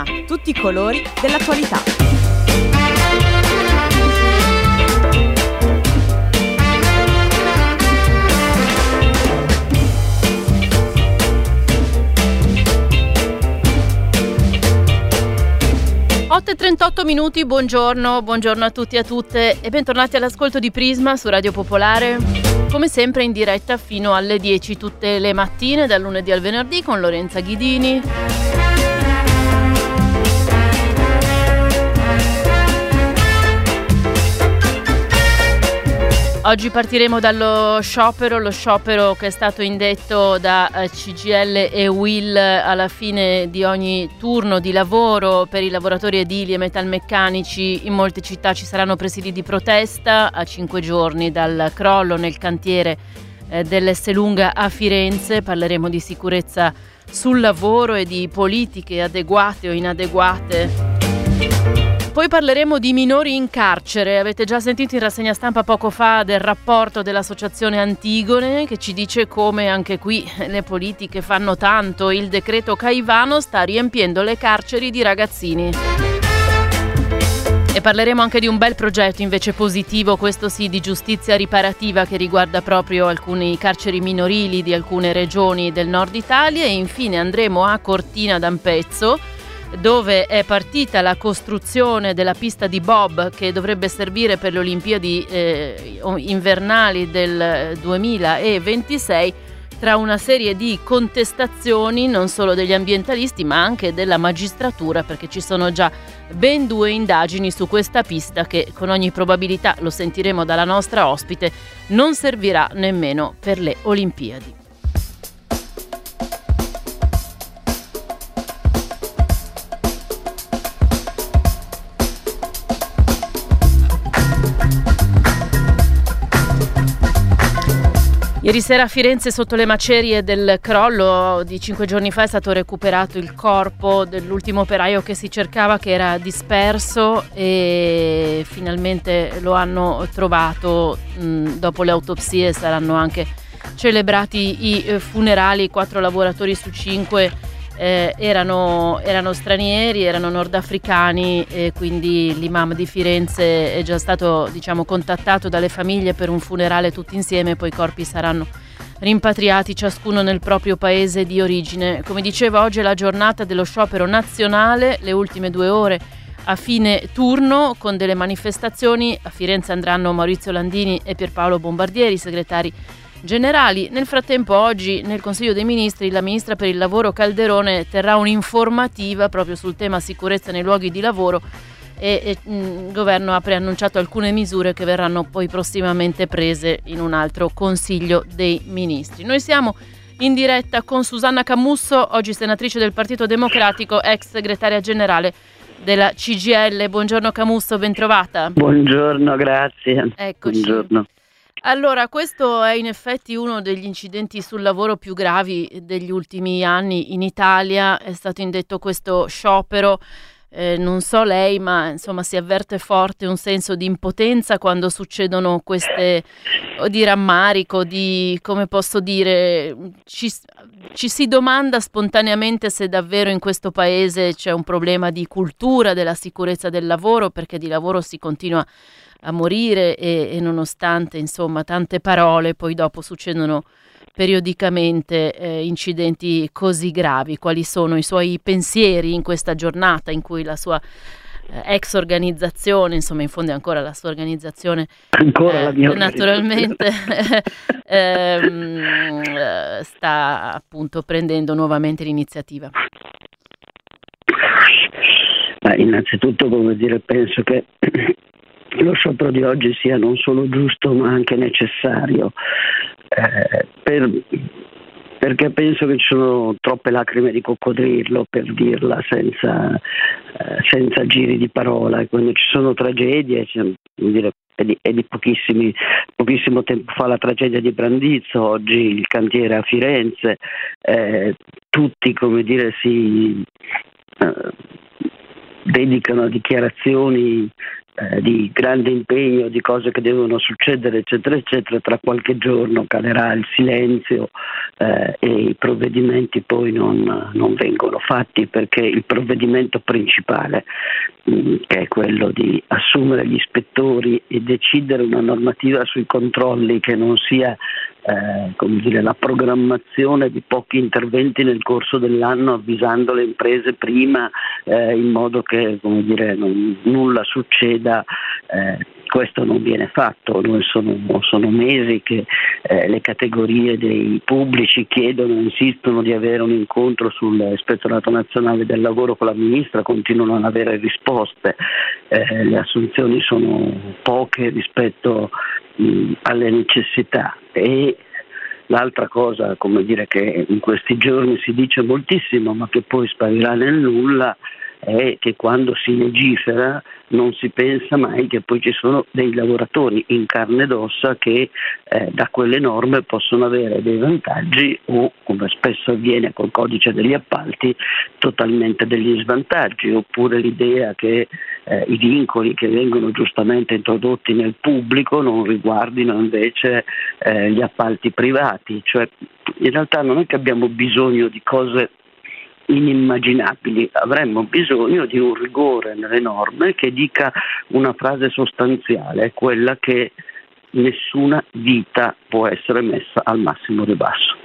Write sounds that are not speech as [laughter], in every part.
Panorama, tutti i colori dell'attualità. e 38 minuti, buongiorno, buongiorno a tutti e a tutte e bentornati all'ascolto di Prisma su Radio Popolare. Come sempre in diretta fino alle 10 tutte le mattine, dal lunedì al venerdì con Lorenza Ghidini. Oggi partiremo dallo sciopero, lo sciopero che è stato indetto da eh, CGL e Will alla fine di ogni turno di lavoro per i lavoratori edili e metalmeccanici. In molte città ci saranno presidi di protesta a cinque giorni dal crollo nel cantiere eh, dell'Esselunga a Firenze. Parleremo di sicurezza sul lavoro e di politiche adeguate o inadeguate poi parleremo di minori in carcere. Avete già sentito in rassegna stampa poco fa del rapporto dell'associazione Antigone che ci dice come anche qui le politiche fanno tanto. Il decreto Caivano sta riempiendo le carceri di ragazzini. E parleremo anche di un bel progetto invece positivo, questo sì, di giustizia riparativa che riguarda proprio alcuni carceri minorili di alcune regioni del nord Italia e infine andremo a Cortina d'Ampezzo dove è partita la costruzione della pista di Bob che dovrebbe servire per le Olimpiadi eh, invernali del 2026 tra una serie di contestazioni non solo degli ambientalisti ma anche della magistratura perché ci sono già ben due indagini su questa pista che con ogni probabilità, lo sentiremo dalla nostra ospite, non servirà nemmeno per le Olimpiadi. Ieri sera a Firenze, sotto le macerie del crollo di cinque giorni fa, è stato recuperato il corpo dell'ultimo operaio che si cercava, che era disperso e finalmente lo hanno trovato. Mm, dopo le autopsie saranno anche celebrati i eh, funerali. Quattro lavoratori su cinque eh, erano, erano, stranieri, erano nordafricani e quindi l'imam di Firenze è già stato diciamo, contattato dalle famiglie per un funerale tutti insieme, poi i corpi saranno rimpatriati ciascuno nel proprio paese di origine. Come diceva oggi è la giornata dello sciopero nazionale, le ultime due ore a fine turno con delle manifestazioni. A Firenze andranno Maurizio Landini e Pierpaolo Bombardieri, segretari generali. Nel frattempo oggi nel Consiglio dei Ministri la Ministra per il Lavoro Calderone terrà un'informativa proprio sul tema sicurezza nei luoghi di lavoro e, e mm, il governo ha preannunciato alcune misure che verranno poi prossimamente prese in un altro Consiglio dei Ministri. Noi siamo in diretta con Susanna Camusso, oggi senatrice del Partito Democratico, ex segretaria generale della CGL. Buongiorno Camusso, bentrovata. Buongiorno, grazie. Eccoci. Buongiorno. Allora, questo è in effetti uno degli incidenti sul lavoro più gravi degli ultimi anni in Italia. È stato indetto questo sciopero. Eh, non so lei, ma insomma si avverte forte un senso di impotenza quando succedono queste di rammarico, di come posso dire, ci, ci si domanda spontaneamente se davvero in questo paese c'è un problema di cultura della sicurezza del lavoro, perché di lavoro si continua a a morire e, e nonostante insomma tante parole poi dopo succedono periodicamente eh, incidenti così gravi, quali sono i suoi pensieri in questa giornata in cui la sua eh, ex organizzazione, insomma in fondo è ancora la sua organizzazione, ancora la mia eh, naturalmente [laughs] ehm, eh, sta appunto prendendo nuovamente l'iniziativa. Ma innanzitutto, come dire, penso che [clears throat] lo sciopero di oggi sia non solo giusto ma anche necessario, eh, per, perché penso che ci sono troppe lacrime di coccodrillo per dirla senza, eh, senza giri di parola. Quando ci sono tragedie, cioè, dire, è di, è di pochissimo tempo fa la tragedia di Brandizzo, oggi il cantiere a Firenze, eh, tutti come dire si eh, dedicano a dichiarazioni eh, di grande impegno, di cose che devono succedere, eccetera, eccetera, tra qualche giorno calerà il silenzio eh, e i provvedimenti poi non, non, vengono fatti perché il provvedimento principale, mh, mm, che è quello di assumere gli ispettori e decidere una normativa sui controlli che non sia eh, come dire, la programmazione di pochi interventi nel corso dell'anno avvisando le imprese prima eh, in modo che dire, non, nulla succeda. Eh, questo non viene fatto, sono, sono, mesi che eh, le categorie dei pubblici chiedono, insistono di avere un incontro sull'Ispettorato Nazionale del Lavoro con la Ministra, continuano a non avere risposte, eh, le assunzioni sono poche rispetto mh, alle necessità. E L'altra cosa, come dire, che in questi giorni si dice moltissimo, ma che poi sparirà nel nulla, è che quando si legifera non si pensa mai che poi ci sono dei lavoratori in carne ed ossa che eh, da quelle norme possono avere dei vantaggi o, come spesso avviene col codice degli appalti, totalmente degli svantaggi, oppure l'idea che eh, i vincoli che vengono giustamente introdotti nel pubblico non riguardino invece eh, gli appalti privati. Cioè, in realtà non è che abbiamo bisogno di cose inimmaginabili. Avremmo bisogno di un rigore nelle norme che dica una frase sostanziale, quella che nessuna vita può essere messa al massimo ribasso.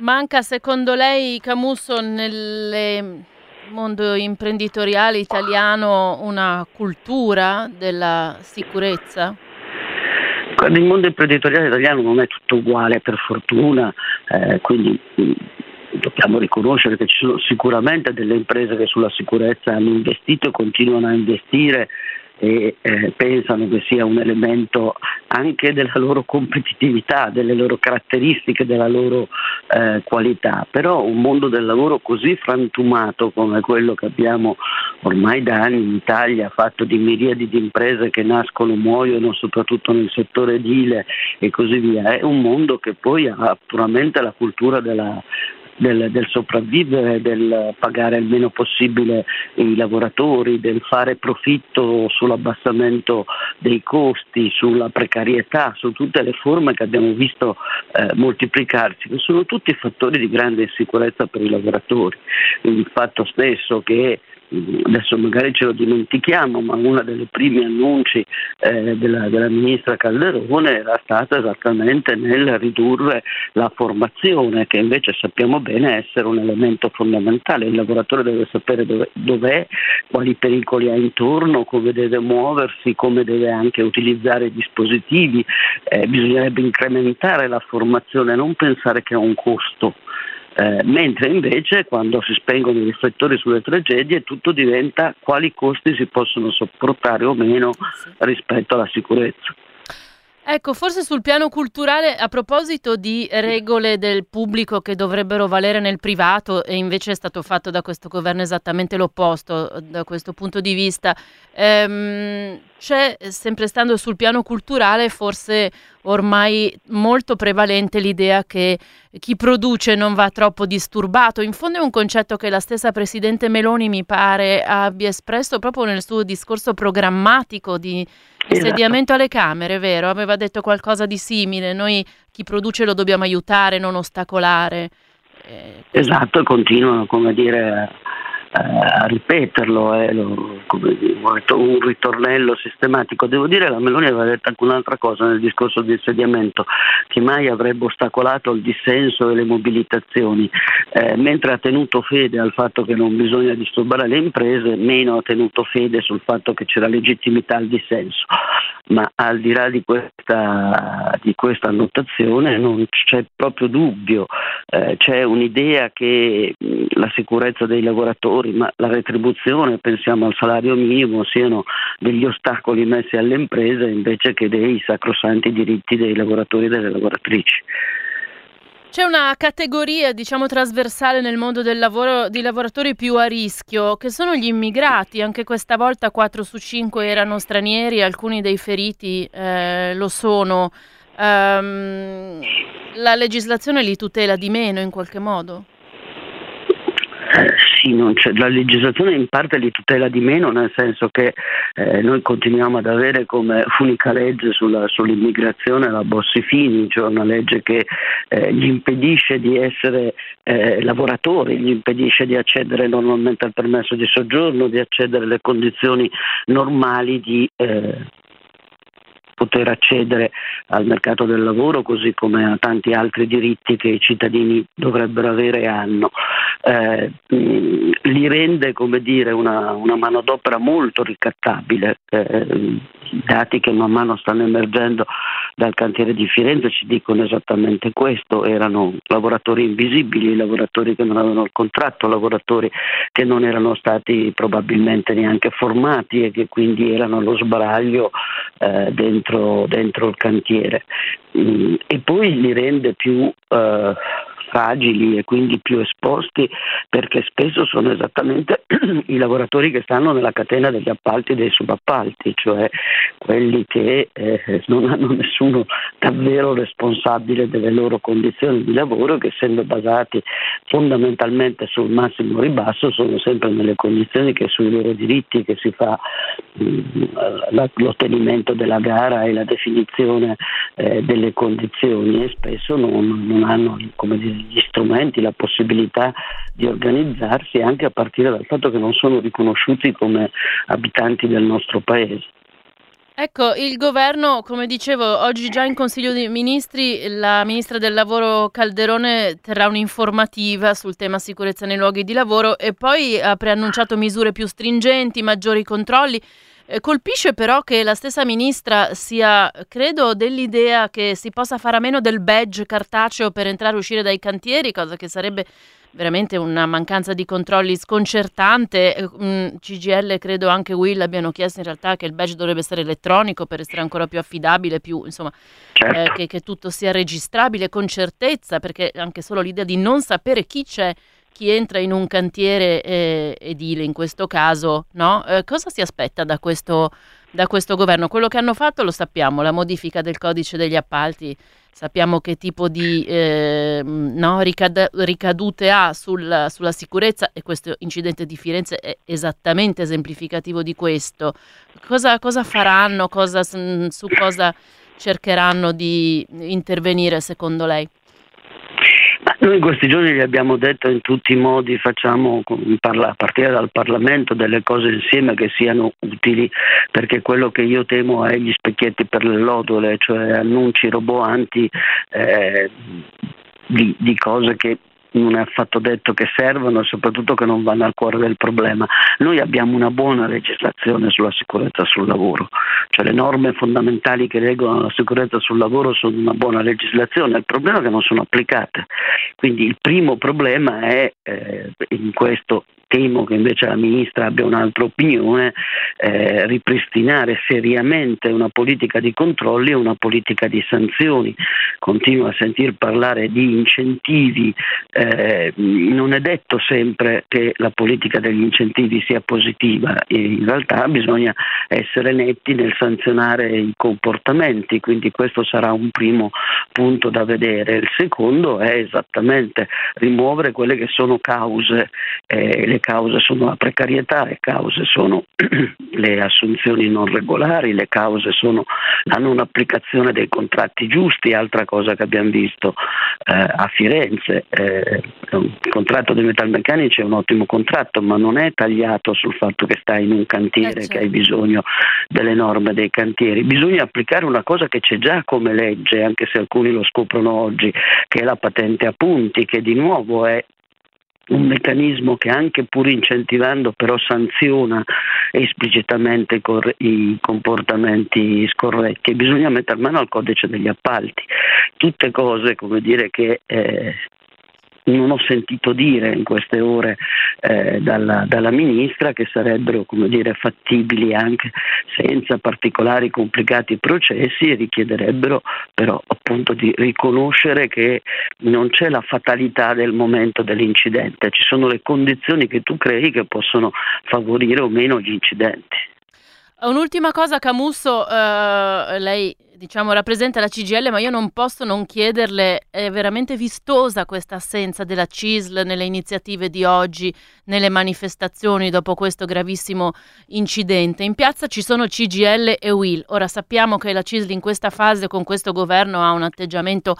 Manca secondo lei, Camusso, nel mondo imprenditoriale italiano una cultura della sicurezza? Il mondo imprenditoriale italiano non è tutto uguale per fortuna, eh, quindi dobbiamo riconoscere che ci sono sicuramente delle imprese che sulla sicurezza hanno investito e continuano a investire e eh, pensano che sia un elemento anche della loro competitività, delle loro caratteristiche, della loro eh, qualità. Però un mondo del lavoro così frantumato come quello che abbiamo ormai da anni in Italia, fatto di miriadi di imprese che nascono, muoiono soprattutto nel settore edile e così via, è un mondo che poi ha puramente la cultura della del, del, sopravvivere, del pagare il meno possibile i lavoratori, del fare profitto sull'abbassamento dei costi, sulla precarietà, su tutte le forme che abbiamo visto eh, moltiplicarsi, che sono tutti fattori di grande insicurezza per i lavoratori. Il fatto stesso che adesso magari ce lo dimentichiamo, ma uno dei primi annunci eh, della, della, ministra Calderone era stato esattamente nel ridurre la formazione, che invece sappiamo bene essere un elemento fondamentale. Il lavoratore deve sapere dove, dov'è, quali pericoli ha intorno, come deve muoversi, come deve anche utilizzare i dispositivi. Eh, bisognerebbe incrementare la formazione, non pensare che ha un costo eh, mentre invece quando si spengono i riflettori sulle tragedie tutto diventa quali costi si possono sopportare o meno rispetto alla sicurezza. Ecco, forse sul piano culturale, a proposito di regole del pubblico che dovrebbero valere nel privato e invece è stato fatto da questo governo esattamente l'opposto da questo punto di vista, ehm, c'è, sempre stando sul piano culturale, forse ormai molto prevalente l'idea che chi produce non va troppo disturbato. In fondo è un concetto che la stessa Presidente Meloni mi pare abbia espresso proprio nel suo discorso programmatico di insediamento esatto. alle Camere, vero? Aveva detto qualcosa di simile. Noi chi produce lo dobbiamo aiutare, non ostacolare. Eh, esatto, continuano come dire a ripeterlo, eh, un ritornello sistematico. Devo dire che la Meloni aveva detto anche un'altra cosa nel discorso di insediamento, che mai avrebbe ostacolato il dissenso e le mobilitazioni, eh, mentre ha tenuto fede al fatto che non bisogna disturbare le imprese, meno ha tenuto fede sul fatto che c'era legittimità al dissenso. Ma al di là di questa, di questa annotazione non c'è proprio dubbio, eh, c'è un'idea che la sicurezza dei lavoratori lavoratori, ma la retribuzione, pensiamo al salario minimo, siano degli ostacoli messi alle imprese invece che dei sacrosanti diritti dei lavoratori e delle lavoratrici. C'è una categoria, diciamo, trasversale nel mondo del lavoro di lavoratori più a rischio, che sono gli immigrati. Anche questa volta 4 su 5 erano stranieri, alcuni dei feriti eh, lo sono. Um, la legislazione li tutela di meno in qualche modo? Eh, sì, la legislazione in parte li tutela di meno, nel senso che eh, noi continuiamo ad avere come unica legge sulla, sull'immigrazione la Bossi-Fini, cioè una legge che eh, gli impedisce di essere eh, lavoratori, gli impedisce di accedere normalmente al permesso di soggiorno, di accedere alle condizioni normali di eh, poter accedere al mercato del lavoro così come a tanti altri diritti che i cittadini dovrebbero avere e hanno. Eh, li rende come dire, una, una manodopera molto ricattabile. Eh, dati che man mano stanno emergendo dal cantiere di Firenze ci dicono esattamente questo, erano lavoratori invisibili, lavoratori che non avevano il contratto, lavoratori che non erano stati probabilmente neanche formati e che quindi erano allo sbaraglio eh, dentro, dentro, il cantiere. Mm, e poi li rende più eh, fragili e quindi più esposti perché spesso sono esattamente [clears throat] i lavoratori che stanno nella catena degli appalti e dei subappalti, cioè quelli che eh, [laughs] non hanno nessuno davvero responsabile delle loro condizioni di lavoro che essendo basati fondamentalmente sul massimo ribasso sono sempre nelle condizioni che sui loro diritti che si fa mh, mm, l'ottenimento della gara e la definizione eh, delle condizioni e spesso non, non hanno dire, gli strumenti, la possibilità di organizzarsi anche a partire dal fatto che non sono riconosciuti come abitanti del nostro paese. Ecco, il governo, come dicevo, oggi già in Consiglio dei Ministri la Ministra del Lavoro Calderone terrà un'informativa sul tema sicurezza nei luoghi di lavoro e poi ha preannunciato misure più stringenti, maggiori controlli. Eh, colpisce però che la stessa ministra sia, credo, dell'idea che si possa fare a meno del badge cartaceo per entrare e uscire dai cantieri, cosa che sarebbe veramente una mancanza di controlli sconcertante. Mm, CGL, credo anche Will abbiano chiesto in realtà che il badge dovrebbe essere elettronico per essere ancora più affidabile, più, insomma, certo. eh, che, che tutto sia registrabile con certezza, perché anche solo l'idea di non sapere chi c'è chi entra in un cantiere eh, edile in questo caso, no? eh, cosa si aspetta da questo, da questo, governo? Quello che hanno fatto lo sappiamo, la modifica del codice degli appalti, sappiamo che tipo di eh, no, ricad- ricadute ha sul, sulla sicurezza e questo incidente di Firenze è esattamente esemplificativo di questo. Cosa, cosa faranno? Cosa, su cosa cercheranno di intervenire secondo lei? Noi in questi giorni gli abbiamo detto in tutti i modi, facciamo a partire dal Parlamento delle cose insieme che siano utili, perché quello che io temo è gli specchietti per le lodole, cioè annunci roboanti eh, di, di cose che non è affatto detto che servono e soprattutto che non vanno al cuore del problema. Noi abbiamo una buona legislazione sulla sicurezza sul lavoro, cioè le norme fondamentali che regolano la sicurezza sul lavoro sono una buona legislazione, il problema è che non sono applicate. Quindi il primo problema è eh, in questo temo che invece la Ministra abbia un'altra opinione, eh, ripristinare seriamente una politica di controlli e una politica di sanzioni. Continuo a sentir parlare di incentivi, eh, non è detto sempre che la politica degli incentivi sia positiva, in realtà bisogna essere netti nel sanzionare i comportamenti, quindi questo sarà un primo punto da vedere. Il secondo è esattamente rimuovere quelle che sono cause, eh, le cause sono la precarietà, le cause sono [clears throat] le assunzioni non regolari, le cause sono la non applicazione dei contratti giusti, altra cosa che abbiamo visto eh, a Firenze. Eh, il contratto dei metalmeccanici è un ottimo contratto, ma non è tagliato sul fatto che stai in un cantiere, eh, che hai certo. bisogno delle norme dei cantieri. Bisogna applicare una cosa che c'è già come legge, anche se alcuni lo scoprono oggi, che è la patente a punti, che di nuovo è un meccanismo che anche pur incentivando però sanziona esplicitamente i comportamenti scorretti. Bisogna mettere mano al codice degli appalti, tutte cose come dire che eh, non ho sentito dire in queste ore eh, dalla, dalla, Ministra che sarebbero dire, fattibili anche senza particolari complicati processi e richiederebbero però appunto di riconoscere che non c'è la fatalità del momento dell'incidente, ci sono le condizioni che tu crei che possono favorire o meno gli incidenti. Un'ultima cosa, Camusso, eh, lei diciamo, rappresenta la CGL, ma io non posso non chiederle, è veramente vistosa questa assenza della CISL nelle iniziative di oggi, nelle manifestazioni dopo questo gravissimo incidente. In piazza ci sono CGL e WIL. Ora sappiamo che la CISL in questa fase con questo governo ha un atteggiamento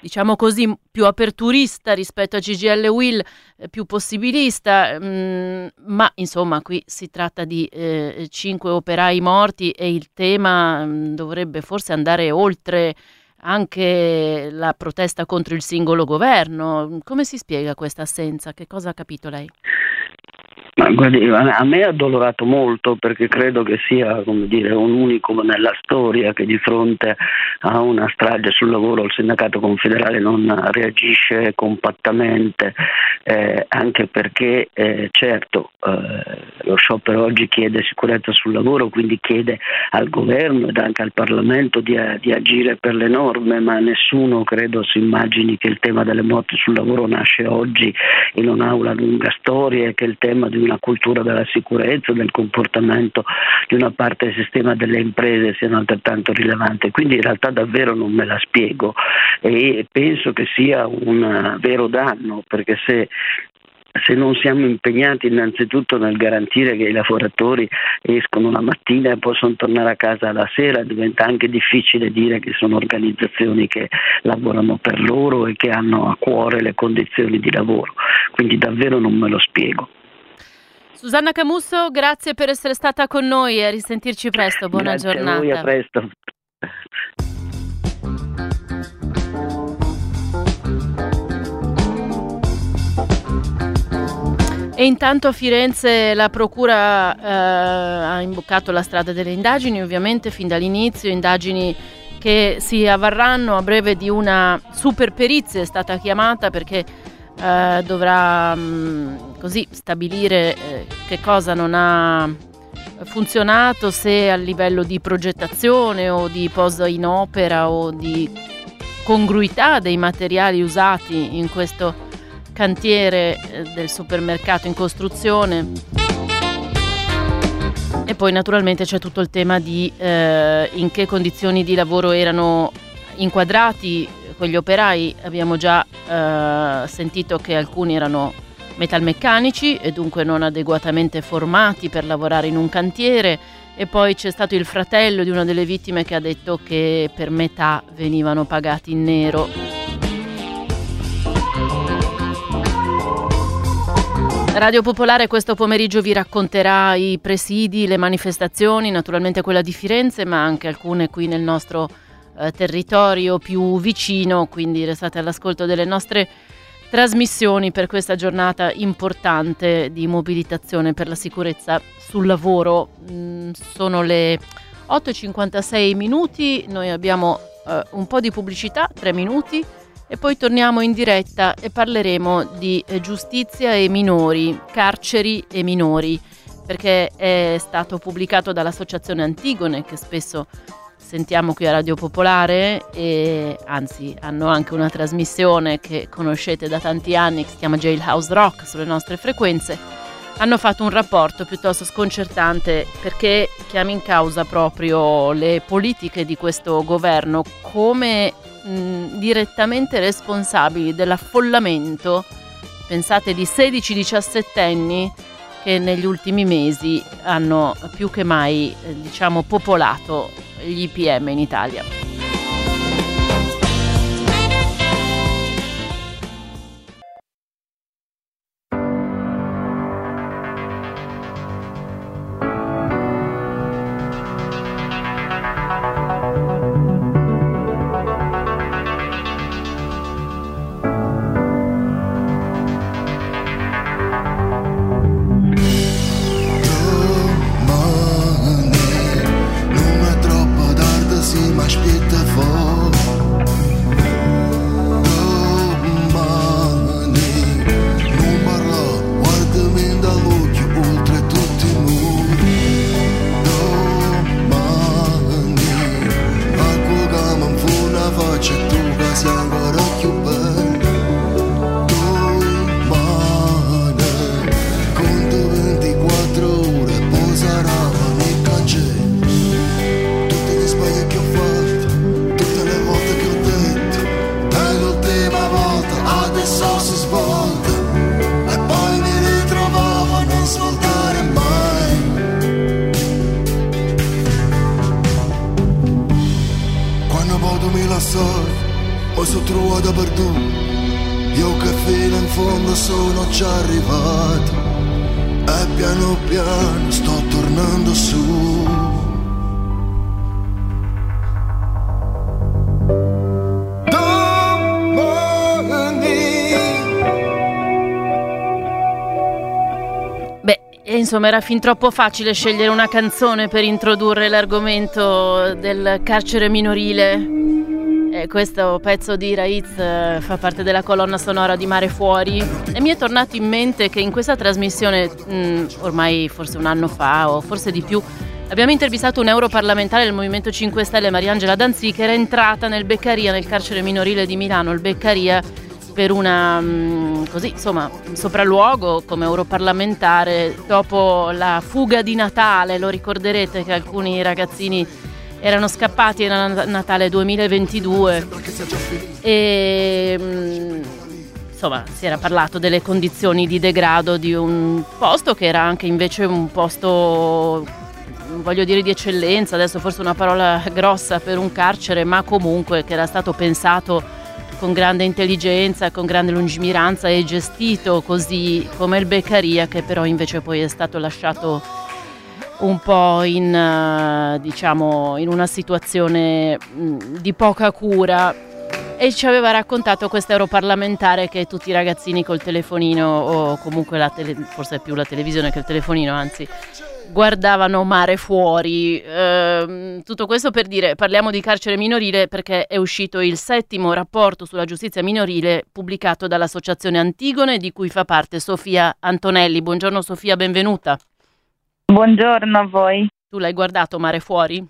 diciamo così, più aperturista rispetto a CGL Will, eh, più possibilista, mm, ma insomma qui si tratta di eh, cinque operai morti e il tema mm, dovrebbe forse andare oltre anche la protesta contro il singolo governo. Come si spiega questa assenza? Che cosa ha capito lei? Ma guardi, a me ha addolorato molto perché credo che sia dire, un unicum nella storia che di fronte a una strage sul lavoro il sindacato confederale non reagisce compattamente, eh, anche perché eh, certo eh, lo sciopero oggi chiede sicurezza sul lavoro, quindi chiede al governo ed anche al Parlamento di, di agire per le norme, ma nessuno credo si immagini che il tema delle morti sul lavoro nasce oggi in un'aula lunga storia e che il tema di una cultura della sicurezza, del comportamento di una parte del sistema delle imprese siano altrettanto rilevanti. Quindi in realtà davvero non me la spiego e penso che sia un vero danno perché se se non siamo impegnati innanzitutto nel garantire che i lavoratori escono la mattina e possono tornare a casa la sera, diventa anche difficile dire che sono organizzazioni che lavorano per loro e che hanno a cuore le condizioni di lavoro. Quindi davvero non me lo spiego. Susanna Camusso, grazie per essere stata con noi e a risentirci presto. Buona grazie giornata. Voi, a presto. E intanto a Firenze la Procura eh, ha imboccato la strada delle indagini, ovviamente fin dall'inizio, indagini che si avvarranno a breve di una super perizia, è stata chiamata perché eh, dovrà mh, mm, così stabilire eh, che cosa non ha funzionato, se a livello di progettazione o di posa in opera o di congruità dei materiali usati in questo cantiere eh, del supermercato in costruzione. E poi naturalmente c'è tutto il tema di eh, in che condizioni di lavoro erano inquadrati quegli operai abbiamo già eh, sentito che alcuni erano metalmeccanici e dunque non adeguatamente formati per lavorare in un cantiere e poi c'è stato il fratello di una delle vittime che ha detto che per metà venivano pagati in nero. Radio Popolare questo pomeriggio vi racconterà i presidi, le manifestazioni, naturalmente quella di Firenze, ma anche alcune qui nel nostro eh, territorio più vicino, quindi restate all'ascolto delle nostre trasmissioni per questa giornata importante di mobilitazione per la sicurezza sul lavoro. Mm, sono le 8.56 minuti, noi abbiamo eh, un po' di pubblicità, 3 minuti, e poi torniamo in diretta e parleremo di eh, giustizia e minori, carceri e minori, perché è stato pubblicato dall'Associazione Antigone, che spesso sentiamo qui a Radio Popolare e anzi hanno anche una trasmissione che conoscete da tanti anni che si chiama Jailhouse Rock sulle nostre frequenze. Hanno fatto un rapporto piuttosto sconcertante perché chiama in causa proprio le politiche di questo governo come mh, direttamente responsabili dell'affollamento pensate di 16-17 anni che negli ultimi mesi hanno più che mai eh, diciamo popolato gli IPM in Italia. Insomma era fin troppo facile scegliere una canzone per introdurre l'argomento del carcere minorile. E questo pezzo di Raiz eh, fa parte della colonna sonora di Mare Fuori e mi è tornato in mente che in questa trasmissione, mh, mm, ormai forse un anno fa o forse di più, abbiamo intervistato un europarlamentare del Movimento 5 Stelle, Mariangela Danzi, che era entrata nel Beccaria, nel carcere minorile di Milano, il Beccaria per una mm, così, insomma, sopralluogo come europarlamentare dopo la fuga di Natale, lo ricorderete che alcuni ragazzini erano scappati, era Natale 2022 e mm, insomma si era parlato delle condizioni di degrado di un posto che era anche invece un posto voglio dire di eccellenza, adesso forse una parola grossa per un carcere, ma comunque che era stato pensato con grande intelligenza, con grande lungimiranza e gestito così come il Beccaria che però invece poi è stato lasciato un po' in, uh, diciamo, in una situazione mm, di poca cura e ci aveva raccontato questo europarlamentare che tutti i ragazzini col telefonino o comunque la tele, forse più la televisione che il telefonino anzi guardavano mare fuori. Eh, tutto questo per dire, parliamo di carcere minorile perché è uscito il settimo rapporto sulla giustizia minorile pubblicato dall'Associazione Antigone di cui fa parte Sofia Antonelli. Buongiorno Sofia, benvenuta. Buongiorno a voi. Tu l'hai guardato mare fuori?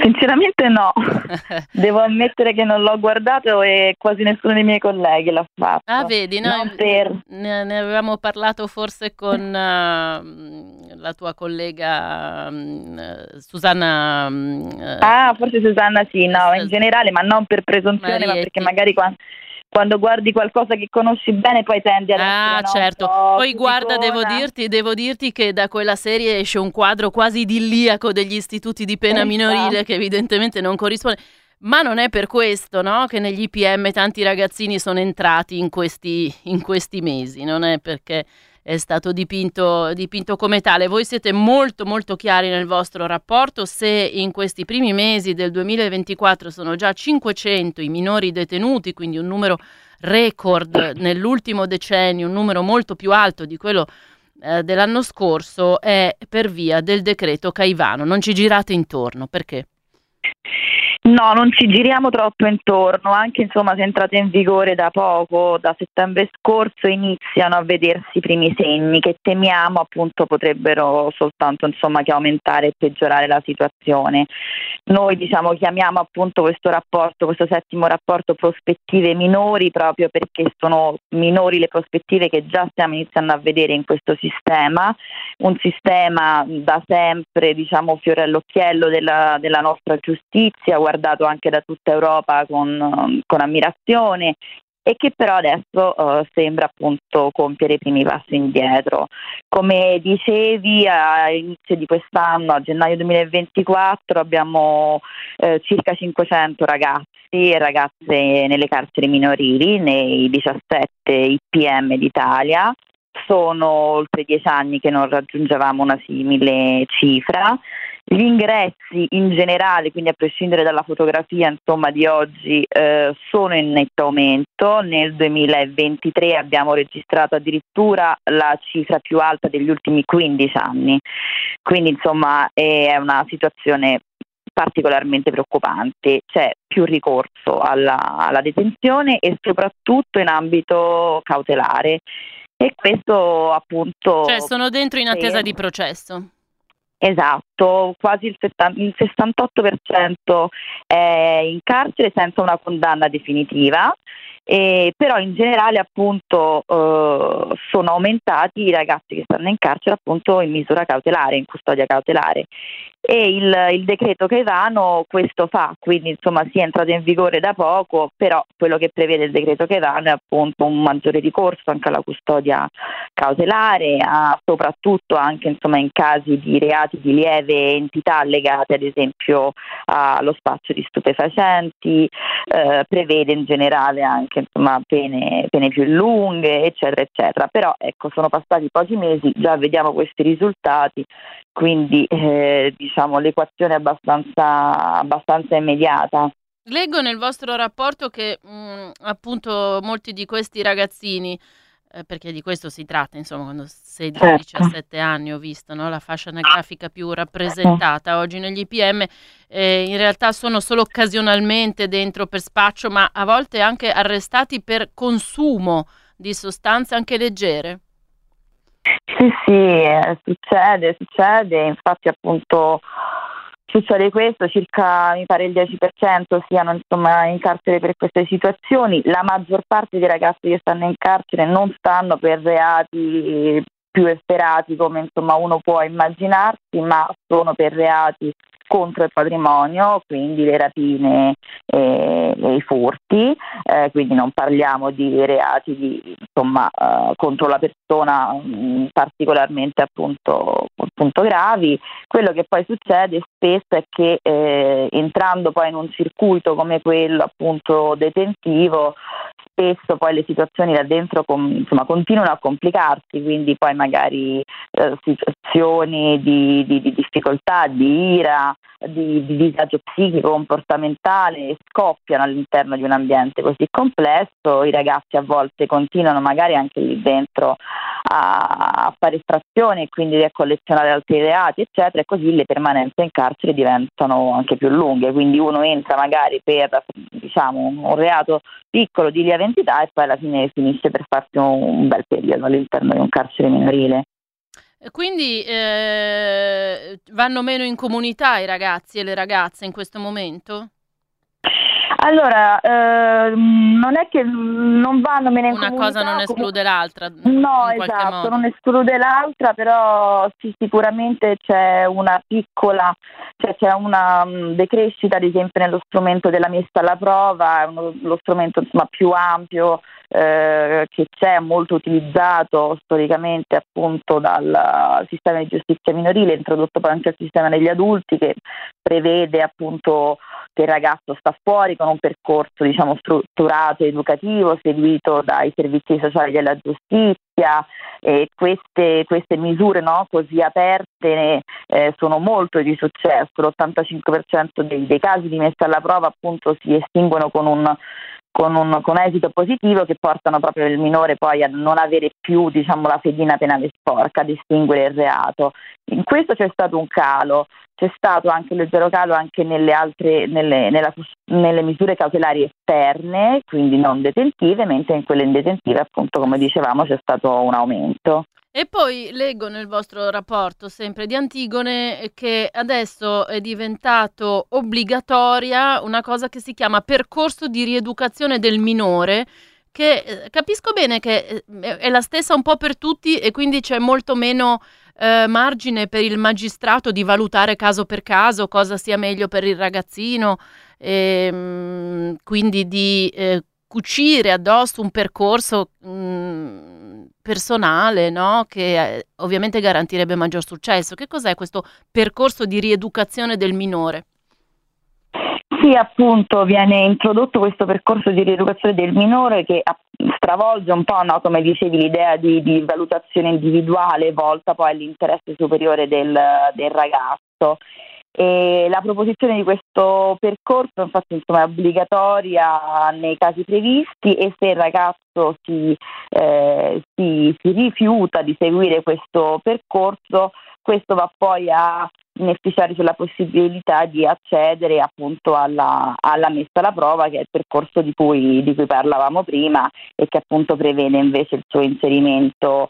Sinceramente no, [laughs] devo ammettere che non l'ho guardato e quasi nessuno dei miei colleghi l'ha fatto. Ah, vedi, noi per... ne, ne, avevamo parlato forse con uh, la tua collega uh, Susanna. Uh, ah, forse Susanna sì, no, in generale, ma non per presunzione, Marietti. ma perché magari quando quando guardi qualcosa che conosci bene poi tendi ad Ah, essere, certo. No, poi guarda, devo dirti, devo dirti, che da quella serie esce un quadro quasi idilliaco degli istituti di pena esatto. minorile che evidentemente non corrisponde. Ma non è per questo no? che negli IPM tanti ragazzini sono entrati in questi, in questi mesi, non è perché è stato dipinto, dipinto, come tale. Voi siete molto molto chiari nel vostro rapporto, se in questi primi mesi del 2024 sono già 500 i minori detenuti, quindi un numero record nell'ultimo decennio, un numero molto più alto di quello eh, dell'anno scorso, è per via del decreto Caivano. Non ci girate intorno, perché? No, non ci giriamo troppo intorno, anche insomma se è entrato in vigore da poco, da settembre scorso iniziano a vedersi i primi segni che temiamo appunto potrebbero soltanto insomma che aumentare e peggiorare la situazione. Noi diciamo chiamiamo appunto questo rapporto, questo settimo rapporto prospettive minori proprio perché sono minori le prospettive che già stiamo iniziando a vedere in questo sistema, un sistema da sempre diciamo fiore all'occhiello della, della nostra giustizia, guardato anche da tutta Europa con, con ammirazione e che però adesso uh, sembra appunto compiere i primi passi indietro. Come dicevi all'inizio di quest'anno, a gennaio 2024, abbiamo eh, circa 500 ragazzi e ragazze nelle carceri minorili, nei 17 IPM d'Italia. Sono oltre dieci anni che non raggiungevamo una simile cifra. Gli ingressi in generale, quindi a prescindere dalla fotografia insomma, di oggi, eh, sono in netto aumento. Nel 2023 abbiamo registrato addirittura la cifra più alta degli ultimi 15 anni. Quindi insomma è una situazione particolarmente preoccupante. C'è più ricorso alla, alla detenzione e soprattutto in ambito cautelare. E questo appunto. Cioè sono dentro in attesa per... di processo. Esatto, quasi il, 70, il 68% è in carcere senza una condanna definitiva E, però in generale appunto eh, sono aumentati i ragazzi che stanno in carcere appunto in misura cautelare, in custodia cautelare. E il, il decreto Caivano questo fa, quindi insomma si è entrato in vigore da poco, però quello che prevede il decreto Caivano è appunto un maggiore ricorso anche alla custodia cautelare, a, soprattutto anche insomma, in casi di reati di lieve entità legate ad esempio allo spazio di stupefacenti, eh, prevede in generale anche insomma, pene, pene più lunghe, eccetera, eccetera. Però ecco, sono passati pochi mesi, già vediamo questi risultati, quindi eh, diciamo, l'equazione è abbastanza, abbastanza immediata. Leggo nel vostro rapporto che mh, mm, appunto molti di questi ragazzini, eh, perché di questo si tratta, insomma, quando 16-17 certo. anni ho visto no? la fascia anagrafica più rappresentata oggi negli IPM, eh, in realtà sono solo occasionalmente dentro per spaccio, ma a volte anche arrestati per consumo di sostanze anche leggere. Sì, sì, eh, succede, succede, infatti appunto succede questo, circa mi pare il 10% siano insomma, in carcere per queste situazioni, la maggior parte dei ragazzi che stanno in carcere non stanno per reati più efferati come insomma, uno può immaginarsi, ma sono per reati contro il patrimonio, quindi le rapine e, e i furti, eh, quindi non parliamo di reati di, insomma, eh, contro la persona mh, mm, particolarmente appunto, appunto, gravi. Quello che poi succede spesso è che eh, entrando poi in un circuito come quello appunto detentivo spesso poi le situazioni da dentro com- insomma, continuano a complicarsi, quindi poi magari eh, situazioni di, di, di, difficoltà, di ira, di, di, disagio psichico, comportamentale scoppiano all'interno di un ambiente così complesso, i ragazzi a volte continuano magari anche lì dentro a, a fare estrazione e quindi a collezionare altri reati, eccetera, e così le permanenze in carcere diventano anche più lunghe, quindi uno entra magari per diciamo, un reato piccolo di lieve entità e poi alla fine finisce per farsi un, un bel periodo all'interno di un carcere minorile. Quindi eh, vanno meno in comunità i ragazzi e le ragazze in questo momento? Allora, eh, non è che non vanno meno in Una comunità. cosa non esclude l'altra. No, esatto, non esclude l'altra, però sì, sicuramente c'è una piccola, cioè c'è una um, decrescita, ad esempio, nello strumento della messa alla prova, uno, lo strumento insomma, più ampio eh, che c'è, molto utilizzato storicamente appunto dal sistema di giustizia minorile, introdotto poi anche al sistema degli adulti, che prevede appunto che il ragazzo sta fuori con un percorso diciamo, strutturato, educativo, seguito dai servizi sociali della giustizia e queste, queste misure no, così aperte eh, sono molto di successo, l'85% dei, dei casi di messa alla prova appunto si estinguono con un con un con esito positivo che portano proprio il minore poi a non avere più diciamo, la fedina penale sporca, a distinguere il reato. In questo c'è stato un calo, c'è stato anche un leggero calo anche nelle, altre, nelle, nella, nelle misure cautelari esterne, quindi non detentive, mentre in quelle in detentive appunto come dicevamo c'è stato un aumento. E poi leggo nel vostro rapporto sempre di Antigone che adesso è diventato obbligatoria una cosa che si chiama percorso di rieducazione del minore che eh, capisco bene che eh, è la stessa un po' per tutti e quindi c'è molto meno eh, margine per il magistrato di valutare caso per caso cosa sia meglio per il ragazzino, e, ehm, quindi di eh, cucire addosso un percorso mh, mm, personale, no? che eh, ovviamente garantirebbe maggior successo. Che cos'è questo percorso di rieducazione del minore? Sì, appunto, viene introdotto questo percorso di rieducazione del minore che stravolge un po', no, come dicevi, l'idea di, di, valutazione individuale volta poi all'interesse superiore del, del ragazzo. E la proposizione di questo percorso infatti insomma, è obbligatoria nei casi previsti e se il ragazzo si, eh, si, si rifiuta di seguire questo percorso, questo va poi a inefficiari sulla possibilità di accedere appunto alla, alla, messa alla prova, che è il percorso di cui, di cui, parlavamo prima e che appunto prevede invece il suo inserimento,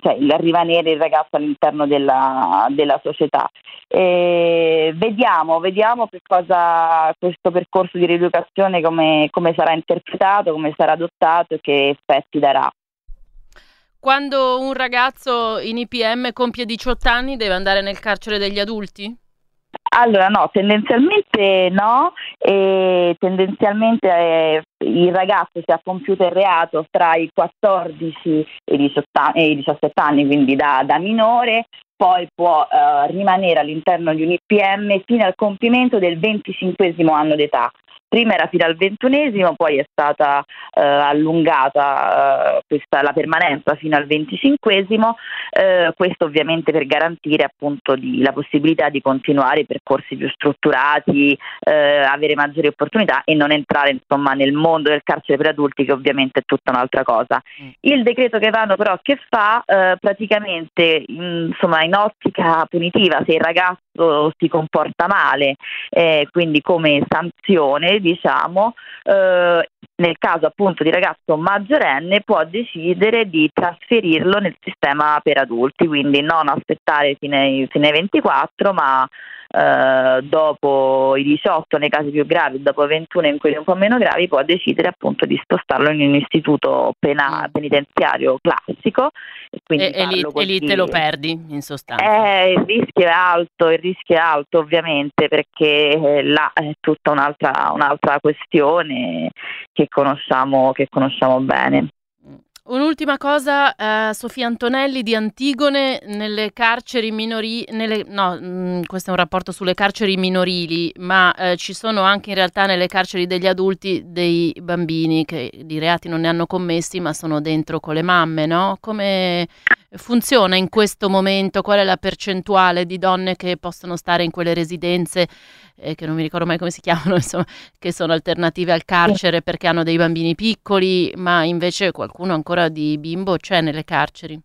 cioè il rimanere il ragazzo all'interno della, della società. E vediamo, vediamo che cosa questo percorso di rieducazione come, come sarà interpretato, come sarà adottato e che effetti darà. Quando un ragazzo in IPM compie 18 anni deve andare nel carcere degli adulti? Allora no, tendenzialmente no, e tendenzialmente eh, il ragazzo si ha compiuto il reato tra i 14 e i 18 anni, e i 17 anni quindi da, da minore, poi può eh, rimanere all'interno di un IPM fino al compimento del 25 anno d'età prima era fino al ventunesimo, poi è stata eh, allungata eh, questa, la permanenza fino al venticinquesimo, eh, questo ovviamente per garantire appunto di, la possibilità di continuare i percorsi più strutturati, eh, avere maggiori opportunità e non entrare insomma nel mondo del carcere per adulti che ovviamente è tutta un'altra cosa. Mm. Il decreto che vanno però che fa eh, praticamente in, insomma in ottica punitiva se il ragazzo si comporta male, eh, quindi come sanzione diciamo, eh, nel caso appunto di ragazzo maggiorenne può decidere di trasferirlo nel sistema per adulti, quindi non aspettare fino ai, fino ai 24 ma eh, dopo i 18 nei casi più gravi, dopo 21 in quelli un po' meno gravi, può decidere appunto di spostarlo in un istituto pena- mm. penitenziario classico. E, e, e, lì, e, lì, te lo perdi in sostanza. Eh, il rischio è alto, il rischio è alto ovviamente perché eh, là è tutta un'altra, un'altra questione che conosciamo, che conosciamo bene. Un'ultima cosa, eh, Sofia Antonelli di Antigone nelle carceri minorili, no, mh, mm, questo è un rapporto sulle carceri minorili, ma eh, ci sono anche in realtà nelle carceri degli adulti dei bambini che di reati non ne hanno commessi ma sono dentro con le mamme, no? Come funziona in questo momento? Qual è la percentuale di donne che possono stare in quelle residenze, eh, che non mi ricordo mai come si [laughs] chiamano, insomma, che sono alternative al carcere perché hanno dei bambini piccoli, ma invece qualcuno ancora di bimbo c'è nelle carceri?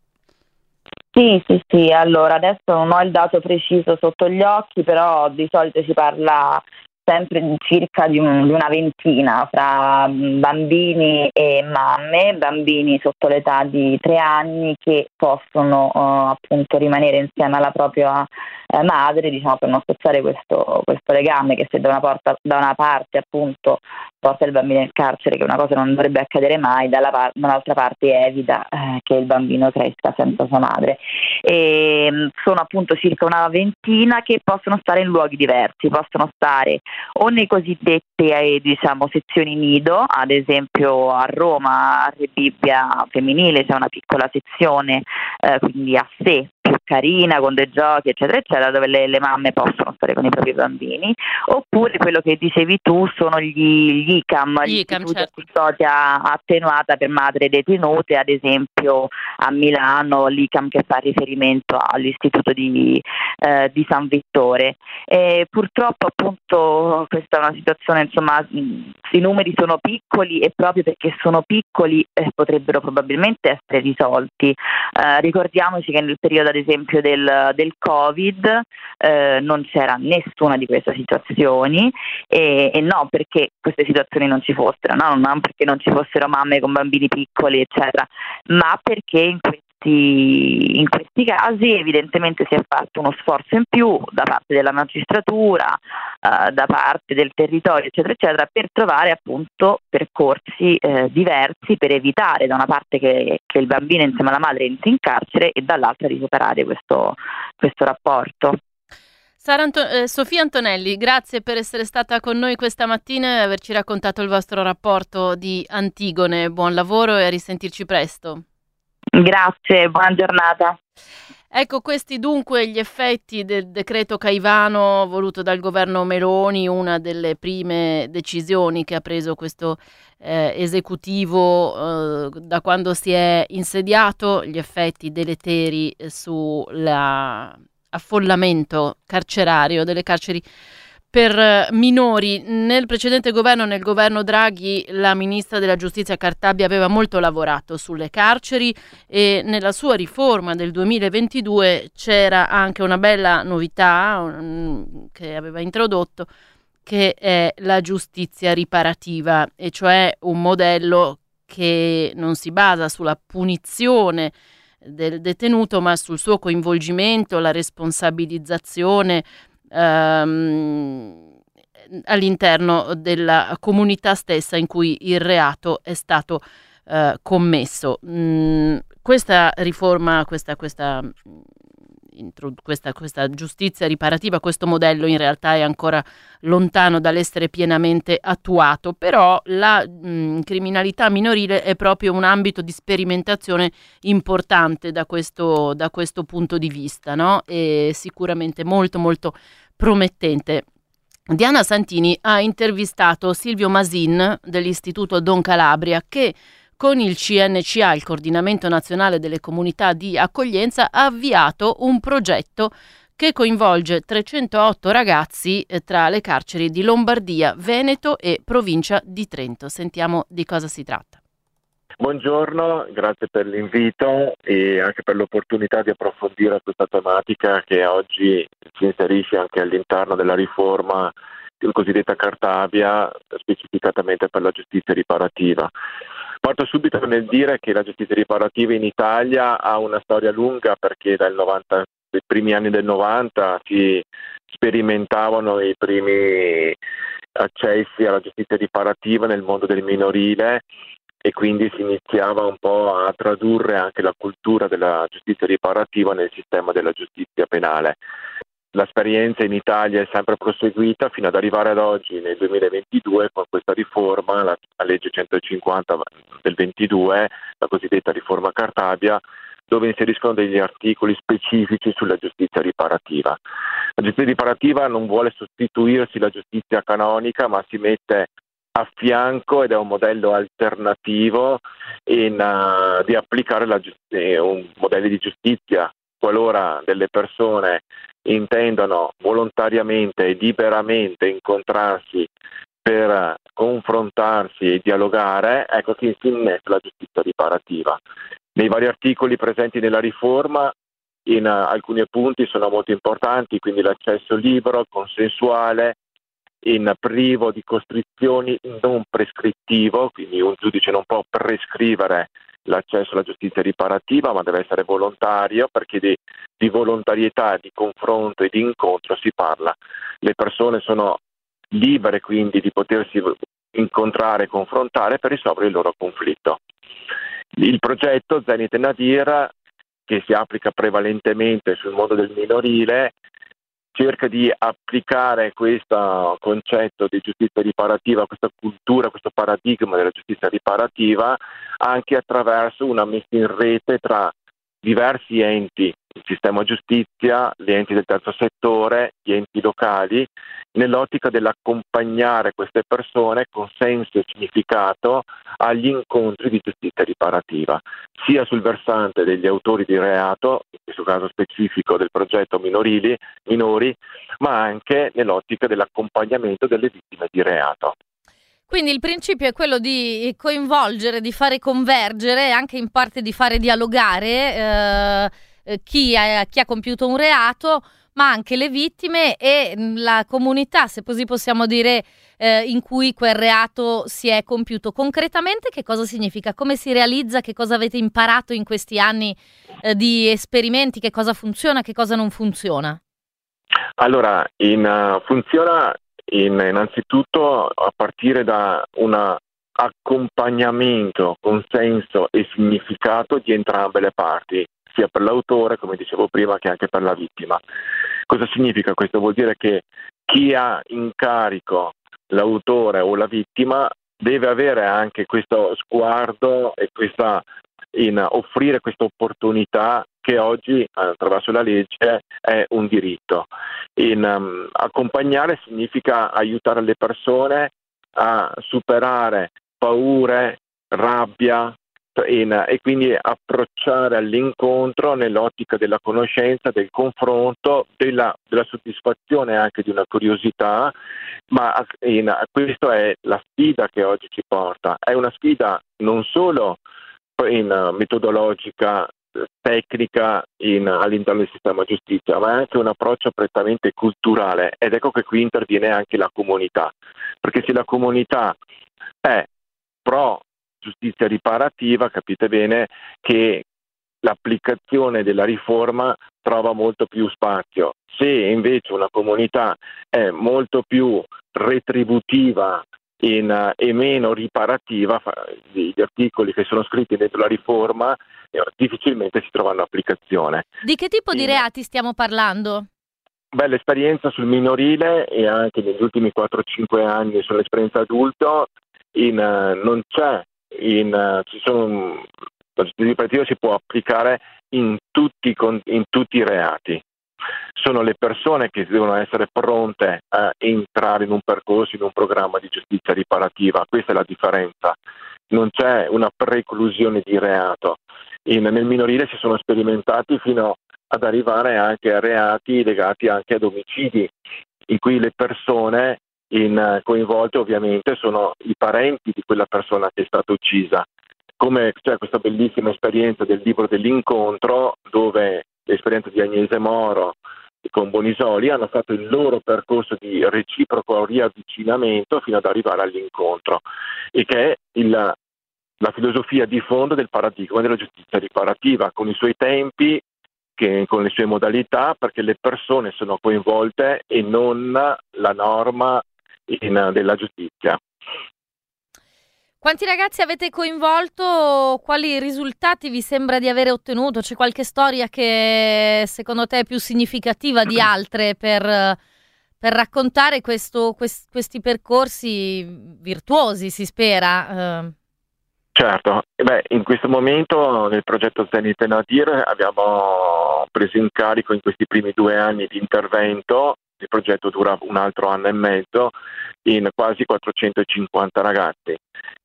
Sì, sì, sì, allora adesso non ho il dato preciso sotto gli occhi, però di solito si parla sempre circa di, un, di, una ventina fra bambini e mamme, bambini sotto l'età di tre anni che possono uh, appunto rimanere insieme alla propria uh, madre, diciamo per non spezzare questo, questo legame che se da una, porta, da una parte appunto porta il bambino in carcere, che è una cosa che non dovrebbe accadere mai, dalla dall'altra parte evita eh, che il bambino cresca senza sua madre. E, mm, sono appunto circa una ventina che possono stare in luoghi diversi, possono stare o nei cosiddetti eh, diciamo, sezioni nido, ad esempio a Roma, a Re Bibbia femminile c'è una piccola sezione eh, quindi a sé più carina con dei giochi eccetera eccetera dove le, le, mamme possono stare con i propri bambini. Oppure quello che dicevi tu sono gli, gli ICAM gli istituti certo. di custodia attenuata per madri detenute ad esempio a Milano l'ICAM che fa riferimento all'istituto di, eh, di San Vittore. E purtroppo appunto questa è una situazione insomma i numeri sono piccoli e proprio perché sono piccoli eh, potrebbero probabilmente essere risolti. Eh, ricordiamoci che nel periodo ad esempio del, del Covid eh, non c'era nessuna di queste situazioni e, e, no perché queste situazioni non ci fossero, no? non perché non ci fossero mamme con bambini piccoli eccetera, ma perché in questi in questi casi evidentemente si è fatto uno sforzo in più da parte della magistratura, eh, da parte del territorio, eccetera, eccetera, per trovare appunto percorsi eh, diversi per evitare da una parte che, che, il bambino insieme alla madre entri in carcere e dall'altra di superare questo, questo rapporto. Anto- eh, Sofia Antonelli, grazie per essere stata con noi questa mattina e averci raccontato il vostro rapporto di Antigone. Buon lavoro e a risentirci presto. Grazie, buona giornata. Ecco questi dunque gli effetti del decreto Caivano voluto dal governo Meloni, una delle prime decisioni che ha preso questo eh, esecutivo eh, da quando si è insediato, gli effetti deleteri sull'affollamento carcerario delle carceri per minori. Nel precedente governo, nel governo Draghi, la ministra della giustizia Cartabia aveva molto lavorato sulle carceri e nella sua riforma del 2022 c'era anche una bella novità che aveva introdotto che è la giustizia riparativa, e cioè un modello che non si basa sulla punizione del detenuto, ma sul suo coinvolgimento, la responsabilizzazione ehm, all'interno della comunità stessa in cui il reato è stato eh, commesso. Mm, questa riforma, questa, questa questa, questa, giustizia riparativa, questo modello in realtà è ancora lontano dall'essere pienamente attuato, però la mh, criminalità minorile è proprio un ambito di sperimentazione importante da questo, da questo punto di vista, no? e sicuramente molto molto promettente. Diana Santini ha intervistato Silvio Masin dell'Istituto Don Calabria che con il CNCA, il Coordinamento Nazionale delle Comunità di Accoglienza, ha avviato un progetto che coinvolge 308 ragazzi eh, tra le carceri di Lombardia, Veneto e provincia di Trento. Sentiamo di cosa si tratta. Buongiorno, grazie per l'invito e anche per l'opportunità di approfondire questa tematica che oggi si inserisce anche all'interno della riforma cosiddetta Cartabia, specificatamente per la giustizia riparativa. Parto subito nel dire che la giustizia riparativa in Italia ha una storia lunga perché dai 90, primi anni del 90 si sperimentavano i primi accessi alla giustizia riparativa nel mondo del minorile e quindi si iniziava un po' a tradurre anche la cultura della giustizia riparativa nel sistema della giustizia penale. L'esperienza in Italia è sempre proseguita fino ad arrivare ad oggi, nel 2022, con questa riforma, la, la legge 150 del 22, la cosiddetta riforma Cartabia, dove inseriscono degli articoli specifici sulla giustizia riparativa. La giustizia riparativa non vuole sostituirsi alla giustizia canonica, ma si mette a fianco ed è un modello alternativo in, uh, di applicare la, eh, un modello di giustizia qualora delle persone intendano volontariamente e liberamente incontrarsi per confrontarsi e dialogare, ecco che si innesta la giustizia riparativa. Nei vari articoli presenti nella riforma, in alcuni punti sono molto importanti, quindi l'accesso libero, consensuale, in privo di costrizioni non prescrittivo, quindi un giudice non può prescrivere l'accesso alla giustizia riparativa, ma deve essere volontario perché di, di volontarietà, di confronto e di incontro si parla. Le persone sono libere quindi di potersi incontrare e confrontare per risolvere il loro conflitto. Il progetto Zenit Nadir, che si applica prevalentemente sul mondo del minorile, cerca di applicare questo concetto di giustizia riparativa, questa cultura, questo paradigma della giustizia riparativa anche attraverso una messa in rete tra diversi enti, il sistema giustizia, gli enti del terzo settore, gli enti locali, nell'ottica dell'accompagnare queste persone con senso e significato agli incontri di giustizia riparativa, sia sul versante degli autori di reato, in questo caso specifico del progetto minorili, minori, ma anche nell'ottica dell'accompagnamento delle vittime di reato. Quindi il principio è quello di coinvolgere, di fare convergere, anche in parte di fare dialogare eh, eh chi, ha, chi, ha, compiuto un reato, ma anche le vittime e mm, la comunità, se così possiamo dire, eh, in cui quel reato si è compiuto. Concretamente che cosa significa? Come si realizza? Che cosa avete imparato in questi anni eh, di esperimenti? Che cosa funziona? Che cosa non funziona? Allora, in, uh, funziona in, innanzitutto a partire da un accompagnamento, consenso e significato di entrambe le parti, sia per l'autore, come dicevo prima, che anche per la vittima. Cosa significa questo? Vuol dire che chi ha in carico l'autore o la vittima deve avere anche questo sguardo e questa, in offrire questa opportunità che oggi attraverso la legge è un diritto. In, um, accompagnare significa aiutare le persone a superare paure, rabbia, in, e quindi approcciare all'incontro nell'ottica della conoscenza, del confronto, della, della soddisfazione anche di una curiosità, ma in, questa è la sfida che oggi ci porta. È una sfida non solo in, metodologica tecnica in, all'interno del sistema giustizia, ma è anche un approccio prettamente culturale ed ecco che qui interviene anche la comunità, perché se la comunità è pro giustizia riparativa, capite bene che l'applicazione della riforma trova molto più spazio. Se invece una comunità è molto più retributiva in, e meno riparativa, gli articoli che sono scritti dentro la riforma eh, difficilmente si trovano applicazione. Di che tipo di reati stiamo parlando? Beh, l'esperienza sul minorile e anche negli ultimi 4-5 anni sull'esperienza adulto in, uh, non c'è, in, ci sono, la giustizia operativa si può applicare in tutti, in tutti i reati. Sono le persone che devono essere pronte a entrare in un percorso, in un programma di giustizia riparativa, questa è la differenza. Non c'è una preclusione di reato. In, nel minorile si sono sperimentati fino ad arrivare anche a reati legati anche ad omicidi, in cui le persone in, eh, coinvolte ovviamente sono i parenti di quella persona che è stata uccisa. Come c'è questa bellissima esperienza del libro dell'incontro dove l'esperienza di Agnese Moro con Bonisoli hanno fatto il loro percorso di reciproco riavvicinamento fino ad arrivare all'incontro e che è il, la filosofia di fondo del paradigma della giustizia riparativa con i suoi tempi, che, con le sue modalità, perché le persone sono coinvolte e non la norma in, della giustizia. Quanti ragazzi avete coinvolto? Quali risultati vi sembra di avere ottenuto? C'è qualche storia che secondo te è più significativa di [clears throat] altre per, per raccontare questo, quest, questi percorsi virtuosi, si spera? Uh. Certo, Beh, in questo momento nel progetto Zenit Nadir abbiamo preso in carico in questi primi due anni di intervento il progetto dura un altro anno e mezzo, in quasi 450 ragazzi.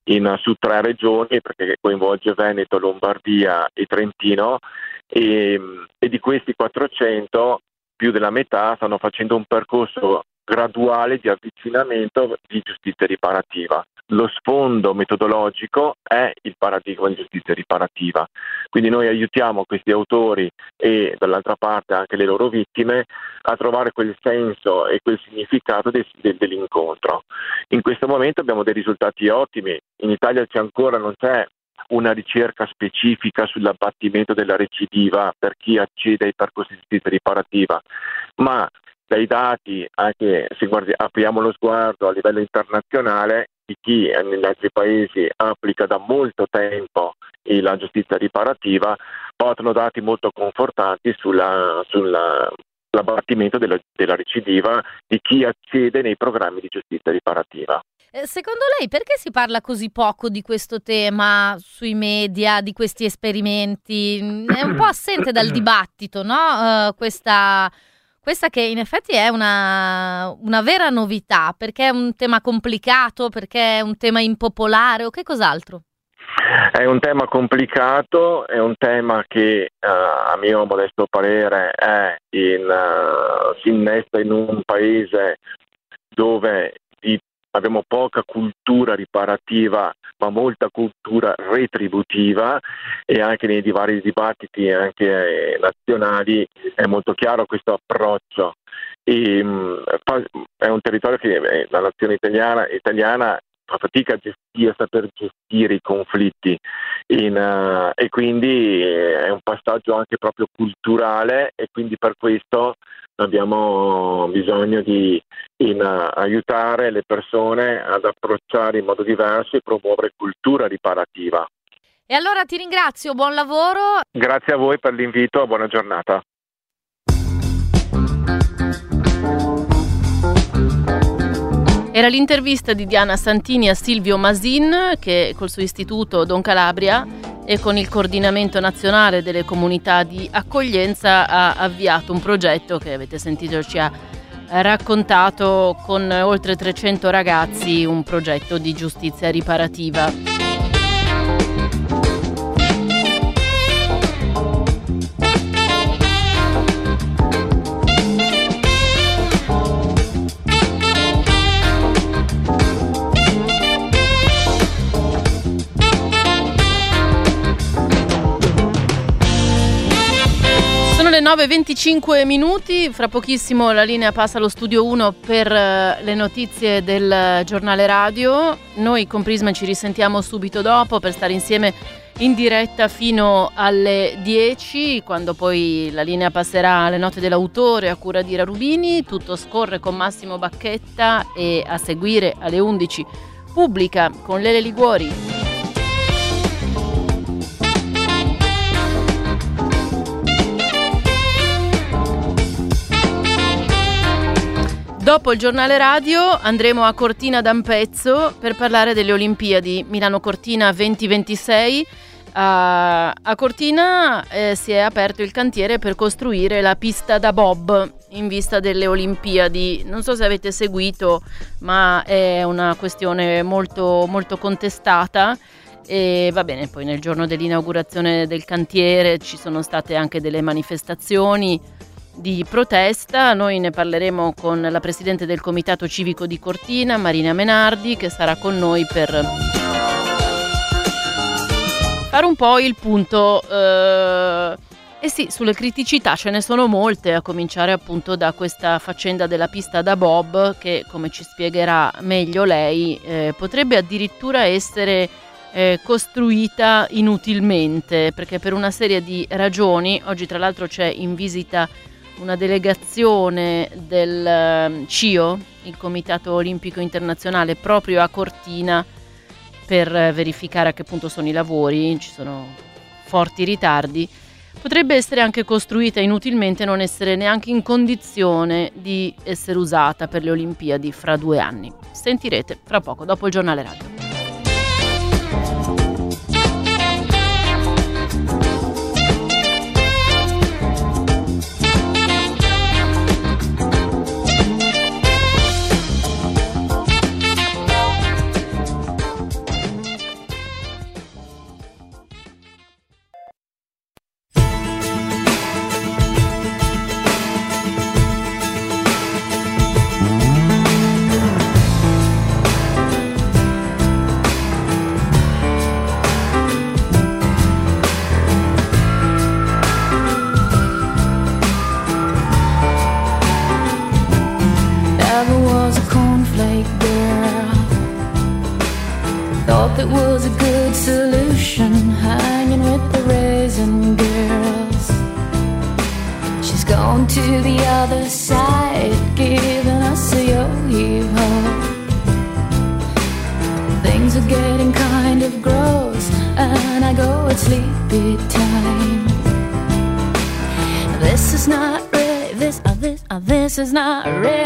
In, su tre regioni perché coinvolge Veneto, Lombardia e Trentino e, e di questi 400 più della metà stanno facendo un percorso graduale di avvicinamento di giustizia riparativa. Lo sfondo metodologico è il paradigma di giustizia riparativa, quindi noi aiutiamo questi autori e dall'altra parte anche le loro vittime a trovare quel senso e quel significato de- de- dell'incontro. In questo momento abbiamo dei risultati ottimi, in Italia c'è ancora non c'è una ricerca specifica sull'abbattimento della recidiva per chi accede ai percorsi di giustizia riparativa, ma dai dati, anche se guardi, apriamo lo sguardo a livello internazionale, di chi negli altri paesi applica da molto tempo la giustizia riparativa, portano dati molto confortanti sulla, sull'abbattimento della, della recidiva di chi accede nei programmi di giustizia riparativa. Eh, secondo lei perché si parla così poco di questo tema sui media, di questi esperimenti? È un po' assente dal [clears throat] dibattito, no? Uh, questa questa che in effetti è una, una, vera novità, perché è un tema complicato, perché è un tema impopolare o che cos'altro? È un tema complicato, è un tema che uh, a mio modesto parere in, uh, si innesta in un paese dove abbiamo poca cultura riparativa ma molta cultura retributiva e anche nei vari dibattiti anche nazionali è molto chiaro questo approccio. E, mm, è un territorio che eh, la nazione italiana, italiana fa fatica a gestire, a saper gestire i conflitti in, uh, e quindi è un passaggio anche proprio culturale e quindi per questo abbiamo bisogno di in, uh, aiutare le persone ad approcciare in modo diverso e promuovere cultura riparativa. E allora ti ringrazio, buon lavoro. Grazie a voi per l'invito, buona giornata. Era l'intervista di Diana Santini a Silvio Masin che col suo istituto Don Calabria e con il coordinamento nazionale delle comunità di accoglienza ha avviato un progetto che avete sentito ci ha raccontato con oltre 300 ragazzi un progetto di giustizia riparativa. 19.25 minuti, fra pochissimo la linea passa allo studio 1 per eh, le notizie del giornale radio. Noi con Prisma ci risentiamo subito dopo per stare insieme in diretta fino alle 10, quando poi la linea passerà alle note dell'autore a cura di Rarubini. Tutto scorre con Massimo Bacchetta e a seguire alle 11 pubblica con Lele Liguori. Dopo il giornale radio andremo a Cortina d'Ampezzo per parlare delle Olimpiadi Milano Cortina 2026. A, a Cortina eh, si è aperto il cantiere per costruire la pista da bob in vista delle Olimpiadi. Non so se avete seguito, ma è una questione molto, molto contestata. E va bene, poi nel giorno dell'inaugurazione del cantiere ci sono state anche delle manifestazioni di protesta. Noi ne parleremo con la presidente del Comitato Civico di Cortina, Marina Menardi, che sarà con noi per fare un po' il punto. Eh, eh sì, sulle criticità ce ne sono molte, a cominciare appunto da questa faccenda della pista da Bob, che come ci spiegherà meglio lei, eh, potrebbe addirittura essere eh, costruita inutilmente, perché per una serie di ragioni, oggi tra l'altro c'è in visita una delegazione del ehm, CIO, il Comitato Olimpico Internazionale, proprio a Cortina per verificare a che punto sono i lavori, ci sono forti ritardi, potrebbe essere anche costruita inutilmente e non essere neanche in condizione di essere usata per le Olimpiadi fra due anni. Sentirete fra poco, dopo il giornale radio. to the other side, giving us a yo-yo. Things are getting kind of gross, and I go at sleepy time. This is not really, this, uh, this, uh, this is not really.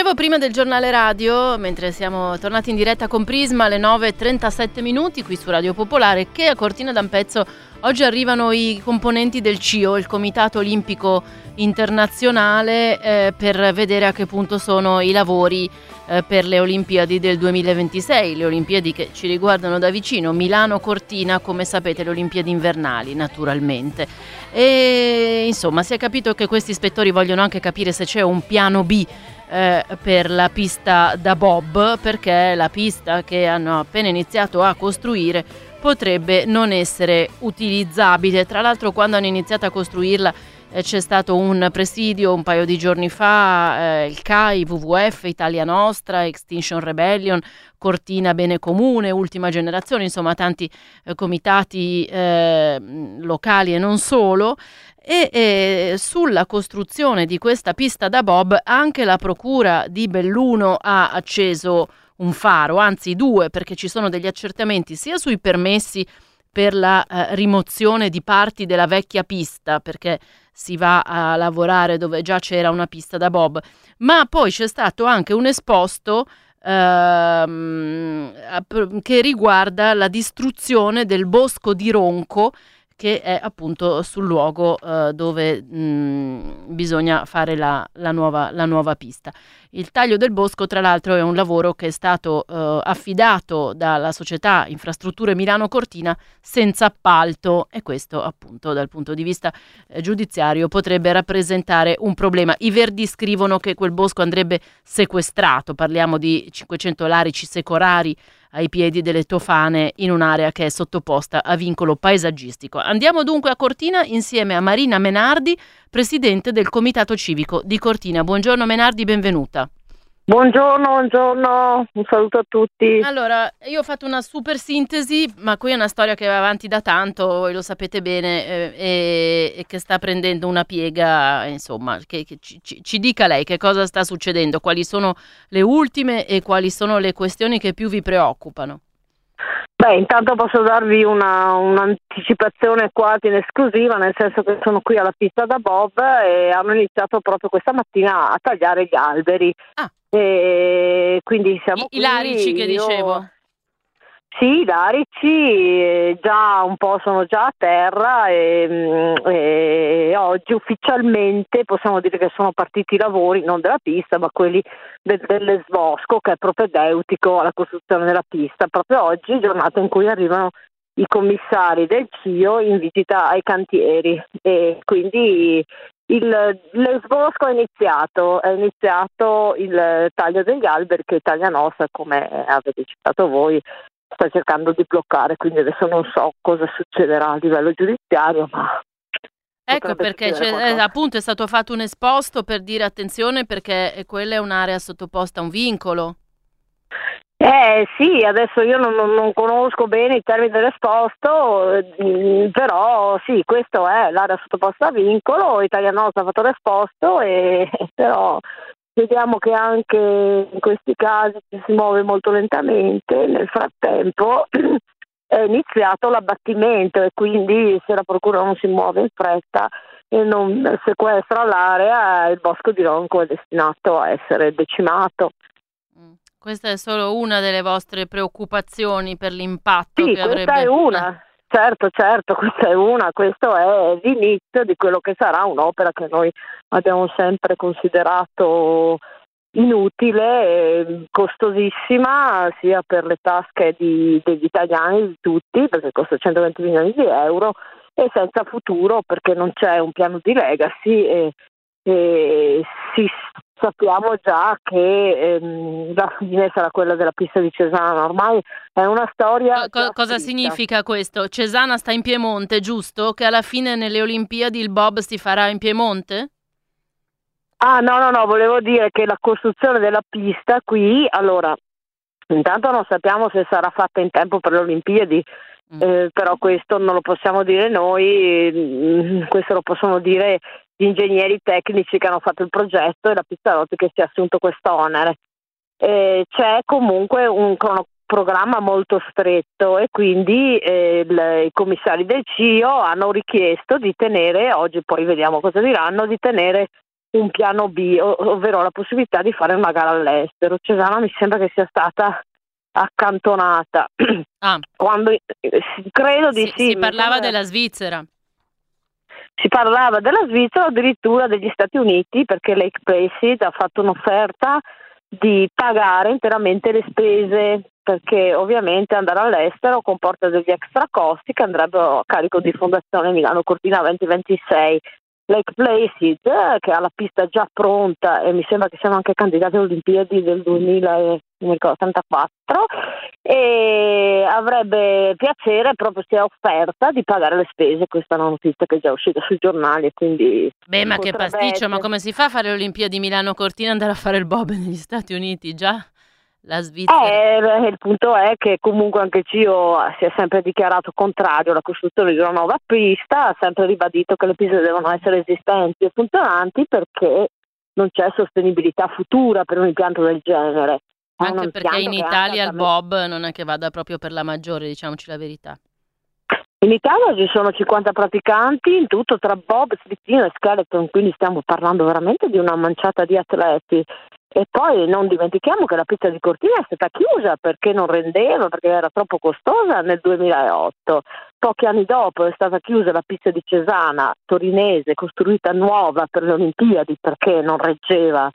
Dicevo prima del giornale radio, mentre siamo tornati in diretta con Prisma alle 9.37 minuti qui su Radio Popolare, che a Cortina d'Ampezzo oggi arrivano i componenti del CIO, il Comitato Olimpico Internazionale, eh, per vedere a che punto sono i lavori eh, per le Olimpiadi del 2026, le Olimpiadi che ci riguardano da vicino, Milano-Cortina, come sapete, le Olimpiadi invernali naturalmente. E insomma si è capito che questi ispettori vogliono anche capire se c'è un piano B eh, per la pista da bob perché la pista che hanno appena iniziato a costruire potrebbe non essere utilizzabile. Tra l'altro quando hanno iniziato a costruirla c'è stato un presidio un paio di giorni fa, eh, il CAI, WWF, Italia Nostra, Extinction Rebellion, Cortina Bene Comune, Ultima Generazione, insomma tanti eh, comitati eh, locali e non solo. E eh, sulla costruzione di questa pista da bob anche la procura di Belluno ha acceso un faro, anzi due, perché ci sono degli accertamenti sia sui permessi per la eh, rimozione di parti della vecchia pista, perché si va a lavorare dove già c'era una pista da bob, ma poi c'è stato anche un esposto ehm, che riguarda la distruzione del bosco di Ronco che è appunto sul luogo eh, dove mh, bisogna fare la, la, nuova, la, nuova, pista. Il taglio del bosco, tra l'altro, è un lavoro che è stato eh, affidato dalla società Infrastrutture Milano Cortina senza appalto e questo appunto dal punto di vista eh, giudiziario potrebbe rappresentare un problema. I Verdi scrivono che quel bosco andrebbe sequestrato, parliamo di 500 larici secorari ai piedi delle tofane in un'area che è sottoposta a vincolo paesaggistico. Andiamo dunque a Cortina insieme a Marina Menardi, presidente del Comitato Civico di Cortina. Buongiorno Menardi, benvenuta. Buongiorno, buongiorno, un saluto a tutti. Allora, io ho fatto una super sintesi, ma qui è una storia che va avanti da tanto, voi lo sapete bene, eh, e, che sta prendendo una piega, insomma, che, che ci, ci, dica lei che cosa sta succedendo, quali sono le ultime e quali sono le questioni che più vi preoccupano. Beh, intanto posso darvi una, un'anticipazione quasi in esclusiva, nel senso che sono qui alla pista da Bob e hanno iniziato proprio questa mattina a tagliare gli alberi. Ah. E quindi siamo I, I larici che io... dicevo. Sì, i larici eh, già un po' sono già a terra e, mm, e, oggi ufficialmente possiamo dire che sono partiti i lavori, non della pista, ma quelli del, dell'Esbosco che è propedeutico alla costruzione della pista. Proprio oggi, giornata in cui arrivano i commissari del CIO in visita ai cantieri e quindi il, l'esbosco è iniziato, è iniziato il taglio degli alberi che Italia Nostra, come avete citato voi, sta cercando di bloccare, quindi adesso non so cosa succederà a livello giudiziario, ma Ecco perché eh, appunto è stato fatto un esposto per dire attenzione perché quella è un'area sottoposta a un vincolo. Eh sì, adesso io non, non conosco bene i termini dell'esposto, eh, però sì, questo è l'area sottoposta a vincolo, Italia Nostra ha fatto l'esposto, e, [laughs] però vediamo che anche in questi casi si muove molto lentamente, nel frattempo [clears throat] è iniziato l'abbattimento e quindi se la procura non si muove in fretta e non sequestra l'area, il bosco di Ronco è destinato a essere decimato. Questa è solo una delle vostre preoccupazioni per l'impatto sì, che avrebbe. Questa è una, certo, certo, questa è una, questo è l'inizio di quello che sarà un'opera che noi abbiamo sempre considerato inutile, costosissima sia per le tasche di, degli italiani, di tutti, perché costa 120 milioni di euro, e senza futuro perché non c'è un piano di legacy e, e si sappiamo già che ehm, la fine sarà quella della pista di Cesana. Ormai è una storia. Co- cosa significa questo? Cesana sta in Piemonte, giusto? Che alla fine nelle Olimpiadi il Bob si farà in Piemonte? Ah, no, no, no, volevo dire che la costruzione della pista qui, allora, intanto non sappiamo se sarà fatta in tempo per le Olimpiadi. Mm. Eh, però questo non lo possiamo dire noi, mm, questo lo possono dire gli ingegneri tecnici che hanno fatto il progetto e la Pizzarotti che si è assunto questo onere. Eh, c'è comunque un cronoprogramma molto stretto e quindi eh, il, i commissari del CIO hanno richiesto di tenere, oggi poi vediamo cosa diranno, di tenere un piano B, ovvero la possibilità di fare una gara all'estero. Cesana mi sembra che sia stata accantonata. Ah. Quando, credo di si, sì. si parlava della Svizzera. Si parlava della Svizzera o addirittura degli Stati Uniti perché Lake Placid ha fatto un'offerta di pagare interamente le spese perché ovviamente andare all'estero comporta degli extra costi che andrebbero a carico di Fondazione Milano Cortina 2026. Lake Placid, che ha la pista già pronta e mi sembra che siano anche candidati alle Olimpiadi del 2034 e avrebbe piacere proprio sia offerta di pagare le spese, questa è una notizia che è già uscita sui giornali quindi Beh, ma che pasticcio, ma essere- come si fa a fare le Olimpiadi Milano? Cortina e andare a fare il bob negli Stati Uniti? Già la Svizzera. Eh, il punto è che comunque anche Cio si è sempre dichiarato contrario alla costruzione di una nuova pista, ha sempre ribadito che le piste devono essere esistenti e funzionanti perché non c'è sostenibilità futura per un impianto del genere. Anche perché in Italia il bob non è che vada proprio per la maggiore, diciamoci la verità. In Italia ci sono 50 praticanti in tutto tra bob, slittino e skeleton, quindi stiamo parlando veramente di una manciata di atleti. E poi non dimentichiamo che la pista di Cortina è stata chiusa perché non rendeva, perché era troppo costosa nel 2008. Pochi anni dopo è stata chiusa la pista di Cesana, torinese, costruita nuova per le Olimpiadi perché non reggeva,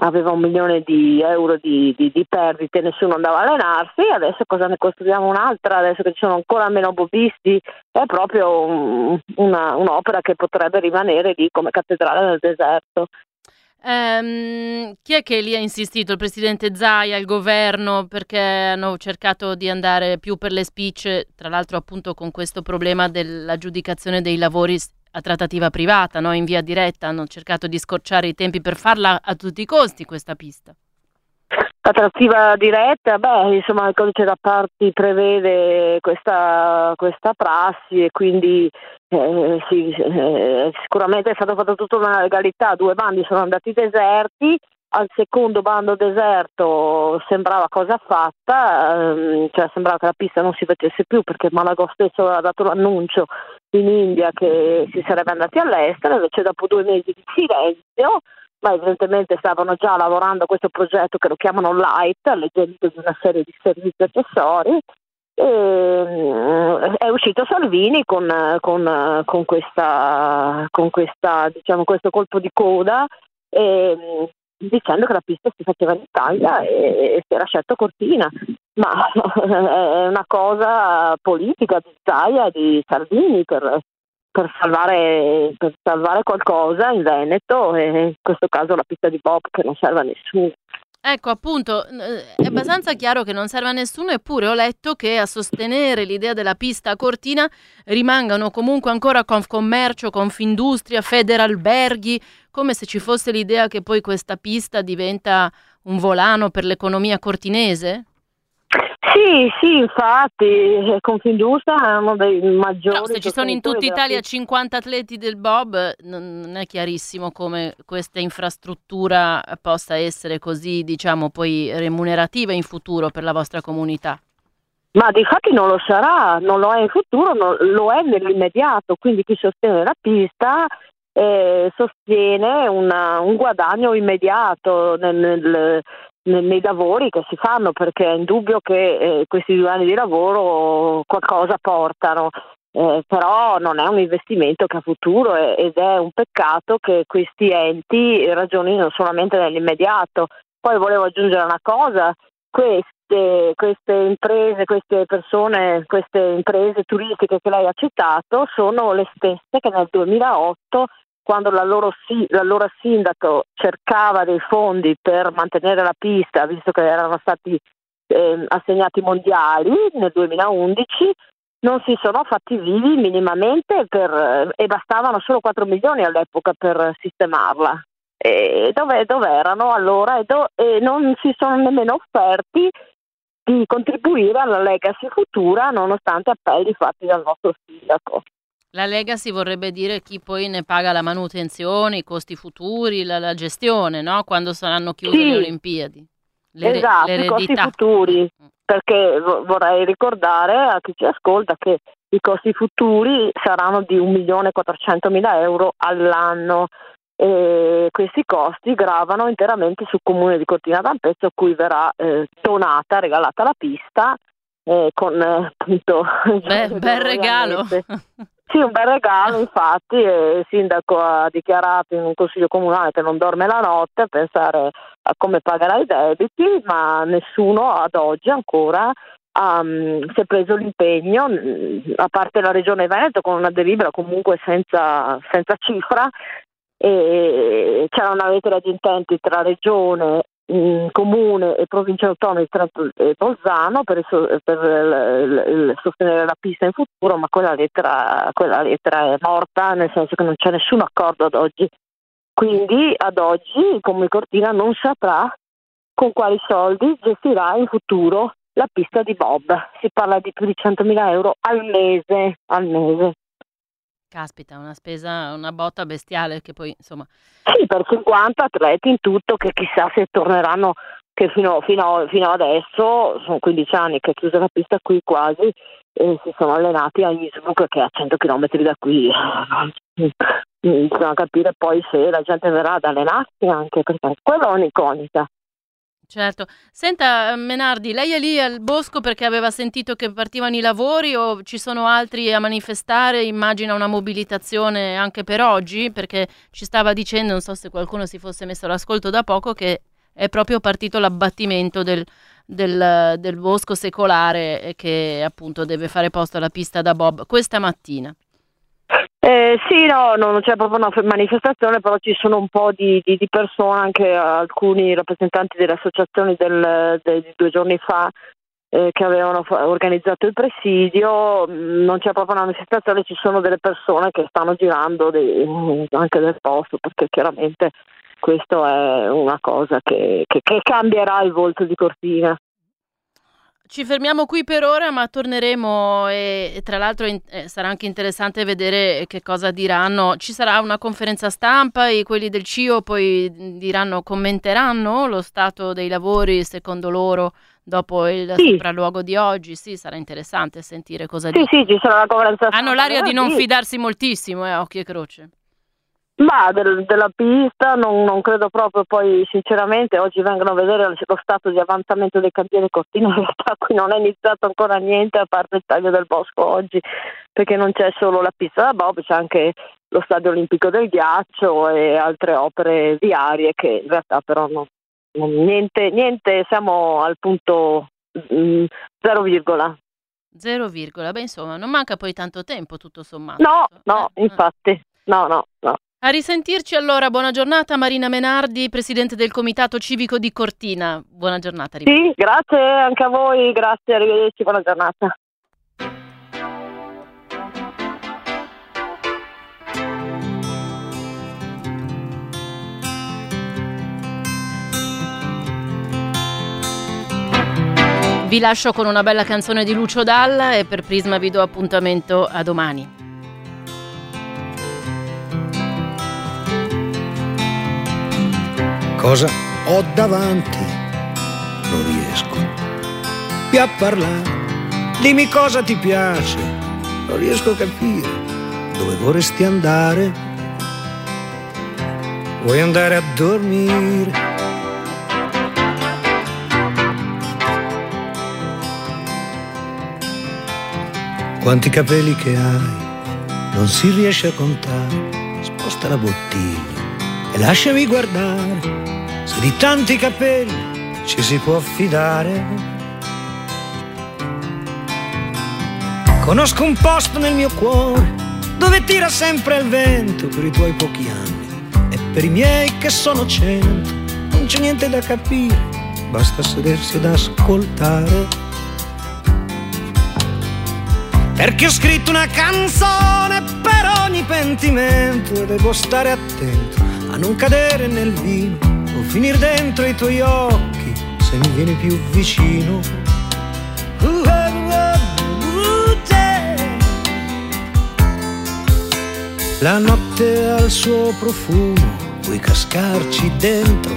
aveva un milione di euro di, di- di perdite, nessuno andava a allenarsi. Adesso cosa ne costruiamo un'altra? Adesso che ci sono ancora meno bobisti, è proprio un- una- un'opera che potrebbe rimanere lì come cattedrale nel deserto. Ehm, chi è che lì ha insistito? Il presidente Zaia, il governo, perché hanno cercato di andare più per le spicce, tra l'altro appunto con questo problema dell'aggiudicazione dei lavori a trattativa privata, no? in via diretta, hanno cercato di scorciare i tempi per farla a tutti i costi questa pista. La trattiva diretta, beh, insomma il codice d'appalti prevede questa, questa prassi e quindi eh, sì, eh, sicuramente è stato fatto tutto nella legalità, due bandi sono andati deserti, al secondo bando deserto sembrava cosa fatta, ehm, cioè sembrava che la pista non si facesse più perché Malagò stesso aveva dato l'annuncio in India che si sarebbe andati all'estero, invece dopo due mesi di silenzio ma evidentemente stavano già lavorando a questo progetto che lo chiamano Light, di una serie di servizi accessori. E, mm, è uscito Salvini con, con- con questa, con questa, diciamo, questo colpo di coda e, mm, dicendo che la pista si faceva in Italia e, e si era scelto Cortina. Ma [laughs] è una cosa politica di Zaia e di Salvini per, per salvare, per salvare qualcosa in Veneto e in questo caso la pista di Bob che non serve a nessuno. Ecco, appunto, è abbastanza chiaro che non serve a nessuno, eppure ho letto che a sostenere l'idea della pista a Cortina rimangano comunque ancora Confcommercio, Confindustria, Federalberghi, come se ci fosse l'idea che poi questa pista diventa un volano per l'economia cortinese? Sì, sì, infatti, eh, Confindustria è uno dei maggiori. No, se ci sono in tutta Italia pista. 50 atleti del Bob, non è chiarissimo come questa infrastruttura possa essere così, diciamo, poi remunerativa in futuro per la vostra comunità. Ma di fatti non lo sarà, non lo è in futuro, non- lo è nell'immediato, quindi chi sostiene la pista eh, sostiene una- un guadagno immediato nel- nel- nei lavori che si fanno, perché è indubbio che eh, questi due anni di lavoro qualcosa portano. Eh, però non è un investimento che ha futuro ed è un peccato che questi enti ragionino solamente nell'immediato. Poi volevo aggiungere una cosa, queste, queste imprese, queste persone, queste imprese turistiche che lei ha citato sono le stesse che nel 2008 quando l'allora sindaco cercava dei fondi per mantenere la pista, visto che erano stati ehm, assegnati mondiali nel 2011, non si sono fatti vivi minimamente per- e bastavano solo 4 milioni all'epoca per sistemarla. Dove, dove erano allora? E, do- e non si sono nemmeno offerti di contribuire alla legacy futura nonostante appelli fatti dal nostro sindaco. La legacy vorrebbe dire chi poi ne paga la manutenzione, i costi futuri, la, la gestione, no? Quando saranno chiuse Sì. le Olimpiadi. L'ere- esatto, i costi futuri, perché vo- vorrei ricordare a chi ci ascolta che i costi futuri saranno di 1.400.000 euro all'anno. e questi costi gravano interamente sul comune di Cortina d'Ampezzo a cui verrà eh, donata, regalata la pista eh, con eh, appunto [laughs] Beh, bel regalo. [laughs] Sì, un bel regalo, infatti, il sindaco ha dichiarato in un consiglio comunale che non dorme la notte a pensare a come pagherà i debiti, ma nessuno ad oggi ancora um, si è preso l'impegno, a parte la Regione Veneto con una delibera comunque senza, senza cifra, e c'era una lettera di intenti tra Regione comune e provincia autonoma di Bolzano per, il, per il, il, sostenere la pista in futuro, ma quella lettera, quella lettera, è morta, nel senso che non c'è nessun accordo ad oggi. Quindi ad oggi il Comune Cortina non saprà con quali soldi gestirà in futuro la pista di Bob. Si parla di più di 100.000 euro al mese. Al mese. Caspita, una spesa, una botta bestiale che poi insomma... Sì, per 50 atleti in tutto che chissà se torneranno, che fino, fino, fino adesso, sono 15 anni che è chiusa la pista qui quasi, e si sono allenati a Innsbruck che è a 100 km da qui. Bisogna capire poi se la gente verrà ad allenarsi anche, perché quella è un'incognita. Certo. Senta, Menardi, lei è lì al bosco perché aveva sentito che partivano i lavori o ci sono altri a manifestare? Immagina una mobilitazione anche per oggi, perché ci stava dicendo, non so se qualcuno si fosse messo all'ascolto da poco, che è proprio partito l'abbattimento del, del, del bosco secolare che appunto deve fare posto alla pista da Bob questa mattina. Eh, sì, no, non c'è proprio una manifestazione, però ci sono un po' di, di, di persone, anche alcuni rappresentanti delle associazioni del, del, di due giorni fa eh, che avevano fa- organizzato il presidio, mm, non c'è proprio una manifestazione, ci sono delle persone che stanno girando dei, anche del posto, perché chiaramente questo è una cosa che, che, che cambierà il volto di Cortina. Ci fermiamo qui per ora, ma torneremo e, e tra l'altro in, eh, sarà anche interessante vedere che cosa diranno. Ci sarà una conferenza stampa e quelli del CIO poi diranno, commenteranno lo stato dei lavori secondo loro dopo il sì. sopralluogo di oggi. Sì, sarà interessante sentire cosa sì, dicono. Sì, ci sarà la conferenza stampa. Hanno l'aria di non fidarsi moltissimo, eh, occhio e croce. Ma del, della pista non, non, credo proprio, poi sinceramente oggi vengono a vedere lo stato di avanzamento dei cantieri Cortina, [laughs] in realtà qui non è iniziato ancora niente a parte il taglio del bosco oggi, perché non c'è solo la pista da Bob, c'è anche lo stadio olimpico del ghiaccio e altre opere viarie che in realtà però non, non niente, niente, siamo al punto mm, zero virgola. Zero virgola, beh insomma non manca poi tanto tempo tutto sommato. No, no, eh, infatti, no, no, no. A risentirci allora, buona giornata Marina Menardi, Presidente del Comitato Civico di Cortina. Buona giornata. Sì, grazie anche a voi, grazie, arrivederci, buona giornata. Vi lascio con una bella canzone di Lucio Dalla e per Prisma vi do appuntamento a domani. Cosa ho davanti? Non riesco più a parlare. Dimmi cosa ti piace. Non riesco a capire dove vorresti andare. Vuoi andare a dormire? Quanti capelli che hai, non si riesce a contare. Sposta la bottiglia e lasciami guardare di tanti capelli ci si può fidare. Conosco un posto nel mio cuore dove tira sempre il vento per i tuoi pochi anni e per i miei che sono cento. Non c'è niente da capire, basta sedersi ad ascoltare. Perché ho scritto una canzone per ogni pentimento e devo stare attento a non cadere nel vino o finire dentro i tuoi occhi se mi vieni più vicino. La notte ha il suo profumo, puoi cascarci dentro,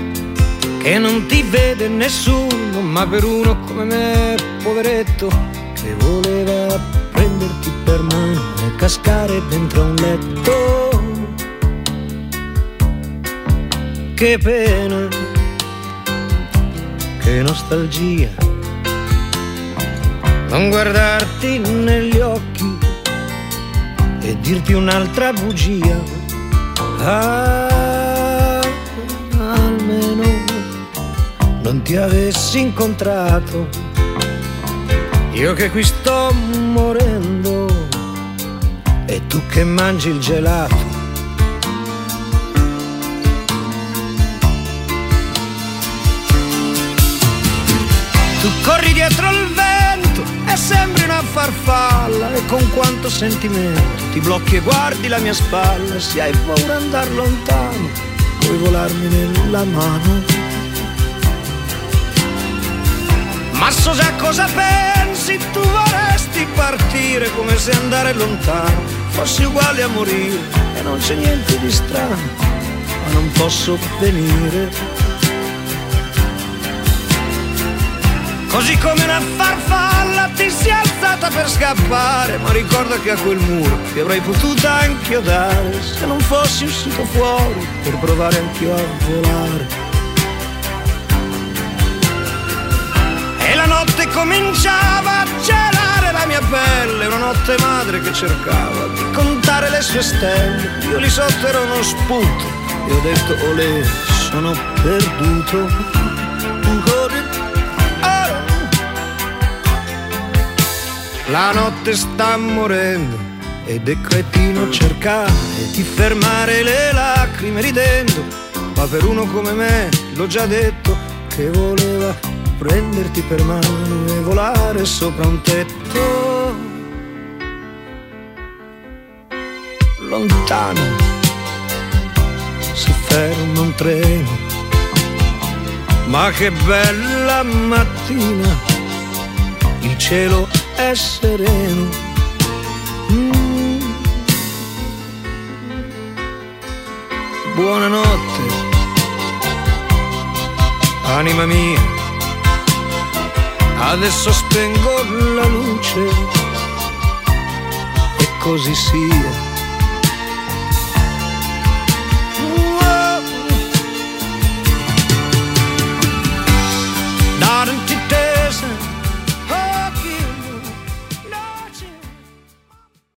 che non ti vede nessuno, ma per uno come me, poveretto, che voleva prenderti per mano e cascare dentro un letto che pena, che nostalgia. Non guardarti negli occhi e dirti un'altra bugia. Ah, almeno non ti avessi incontrato. Io che qui sto morendo e tu che mangi il gelato. Tu corri dietro il vento e sembri una farfalla e con quanto sentimento ti blocchi e guardi la mia spalla. Se hai paura andar lontano, puoi volarmi nella mano. Ma so già cosa pensi, tu vorresti partire come se andare lontano fossi uguale a morire e non c'è niente di strano, ma non posso venire. Così come una farfalla ti sei alzata per scappare, ma ricorda che a quel muro ti avrei potuto anche dare se non fossi uscito fuori per provare anch'io a volare. E la notte cominciava a gelare la mia pelle, una notte madre che cercava di contare le sue stelle. Io lì sotto ero uno sputo e ho detto olè, sono perduto. La notte sta morendo ed è cretino cercare di fermare le lacrime ridendo, ma per uno come me l'ho già detto che voleva prenderti per mano e volare sopra un tetto. Lontano si ferma un treno, ma che bella mattina, il cielo è sereno. Mm. Buonanotte, anima mia, adesso spengo la luce e così sia.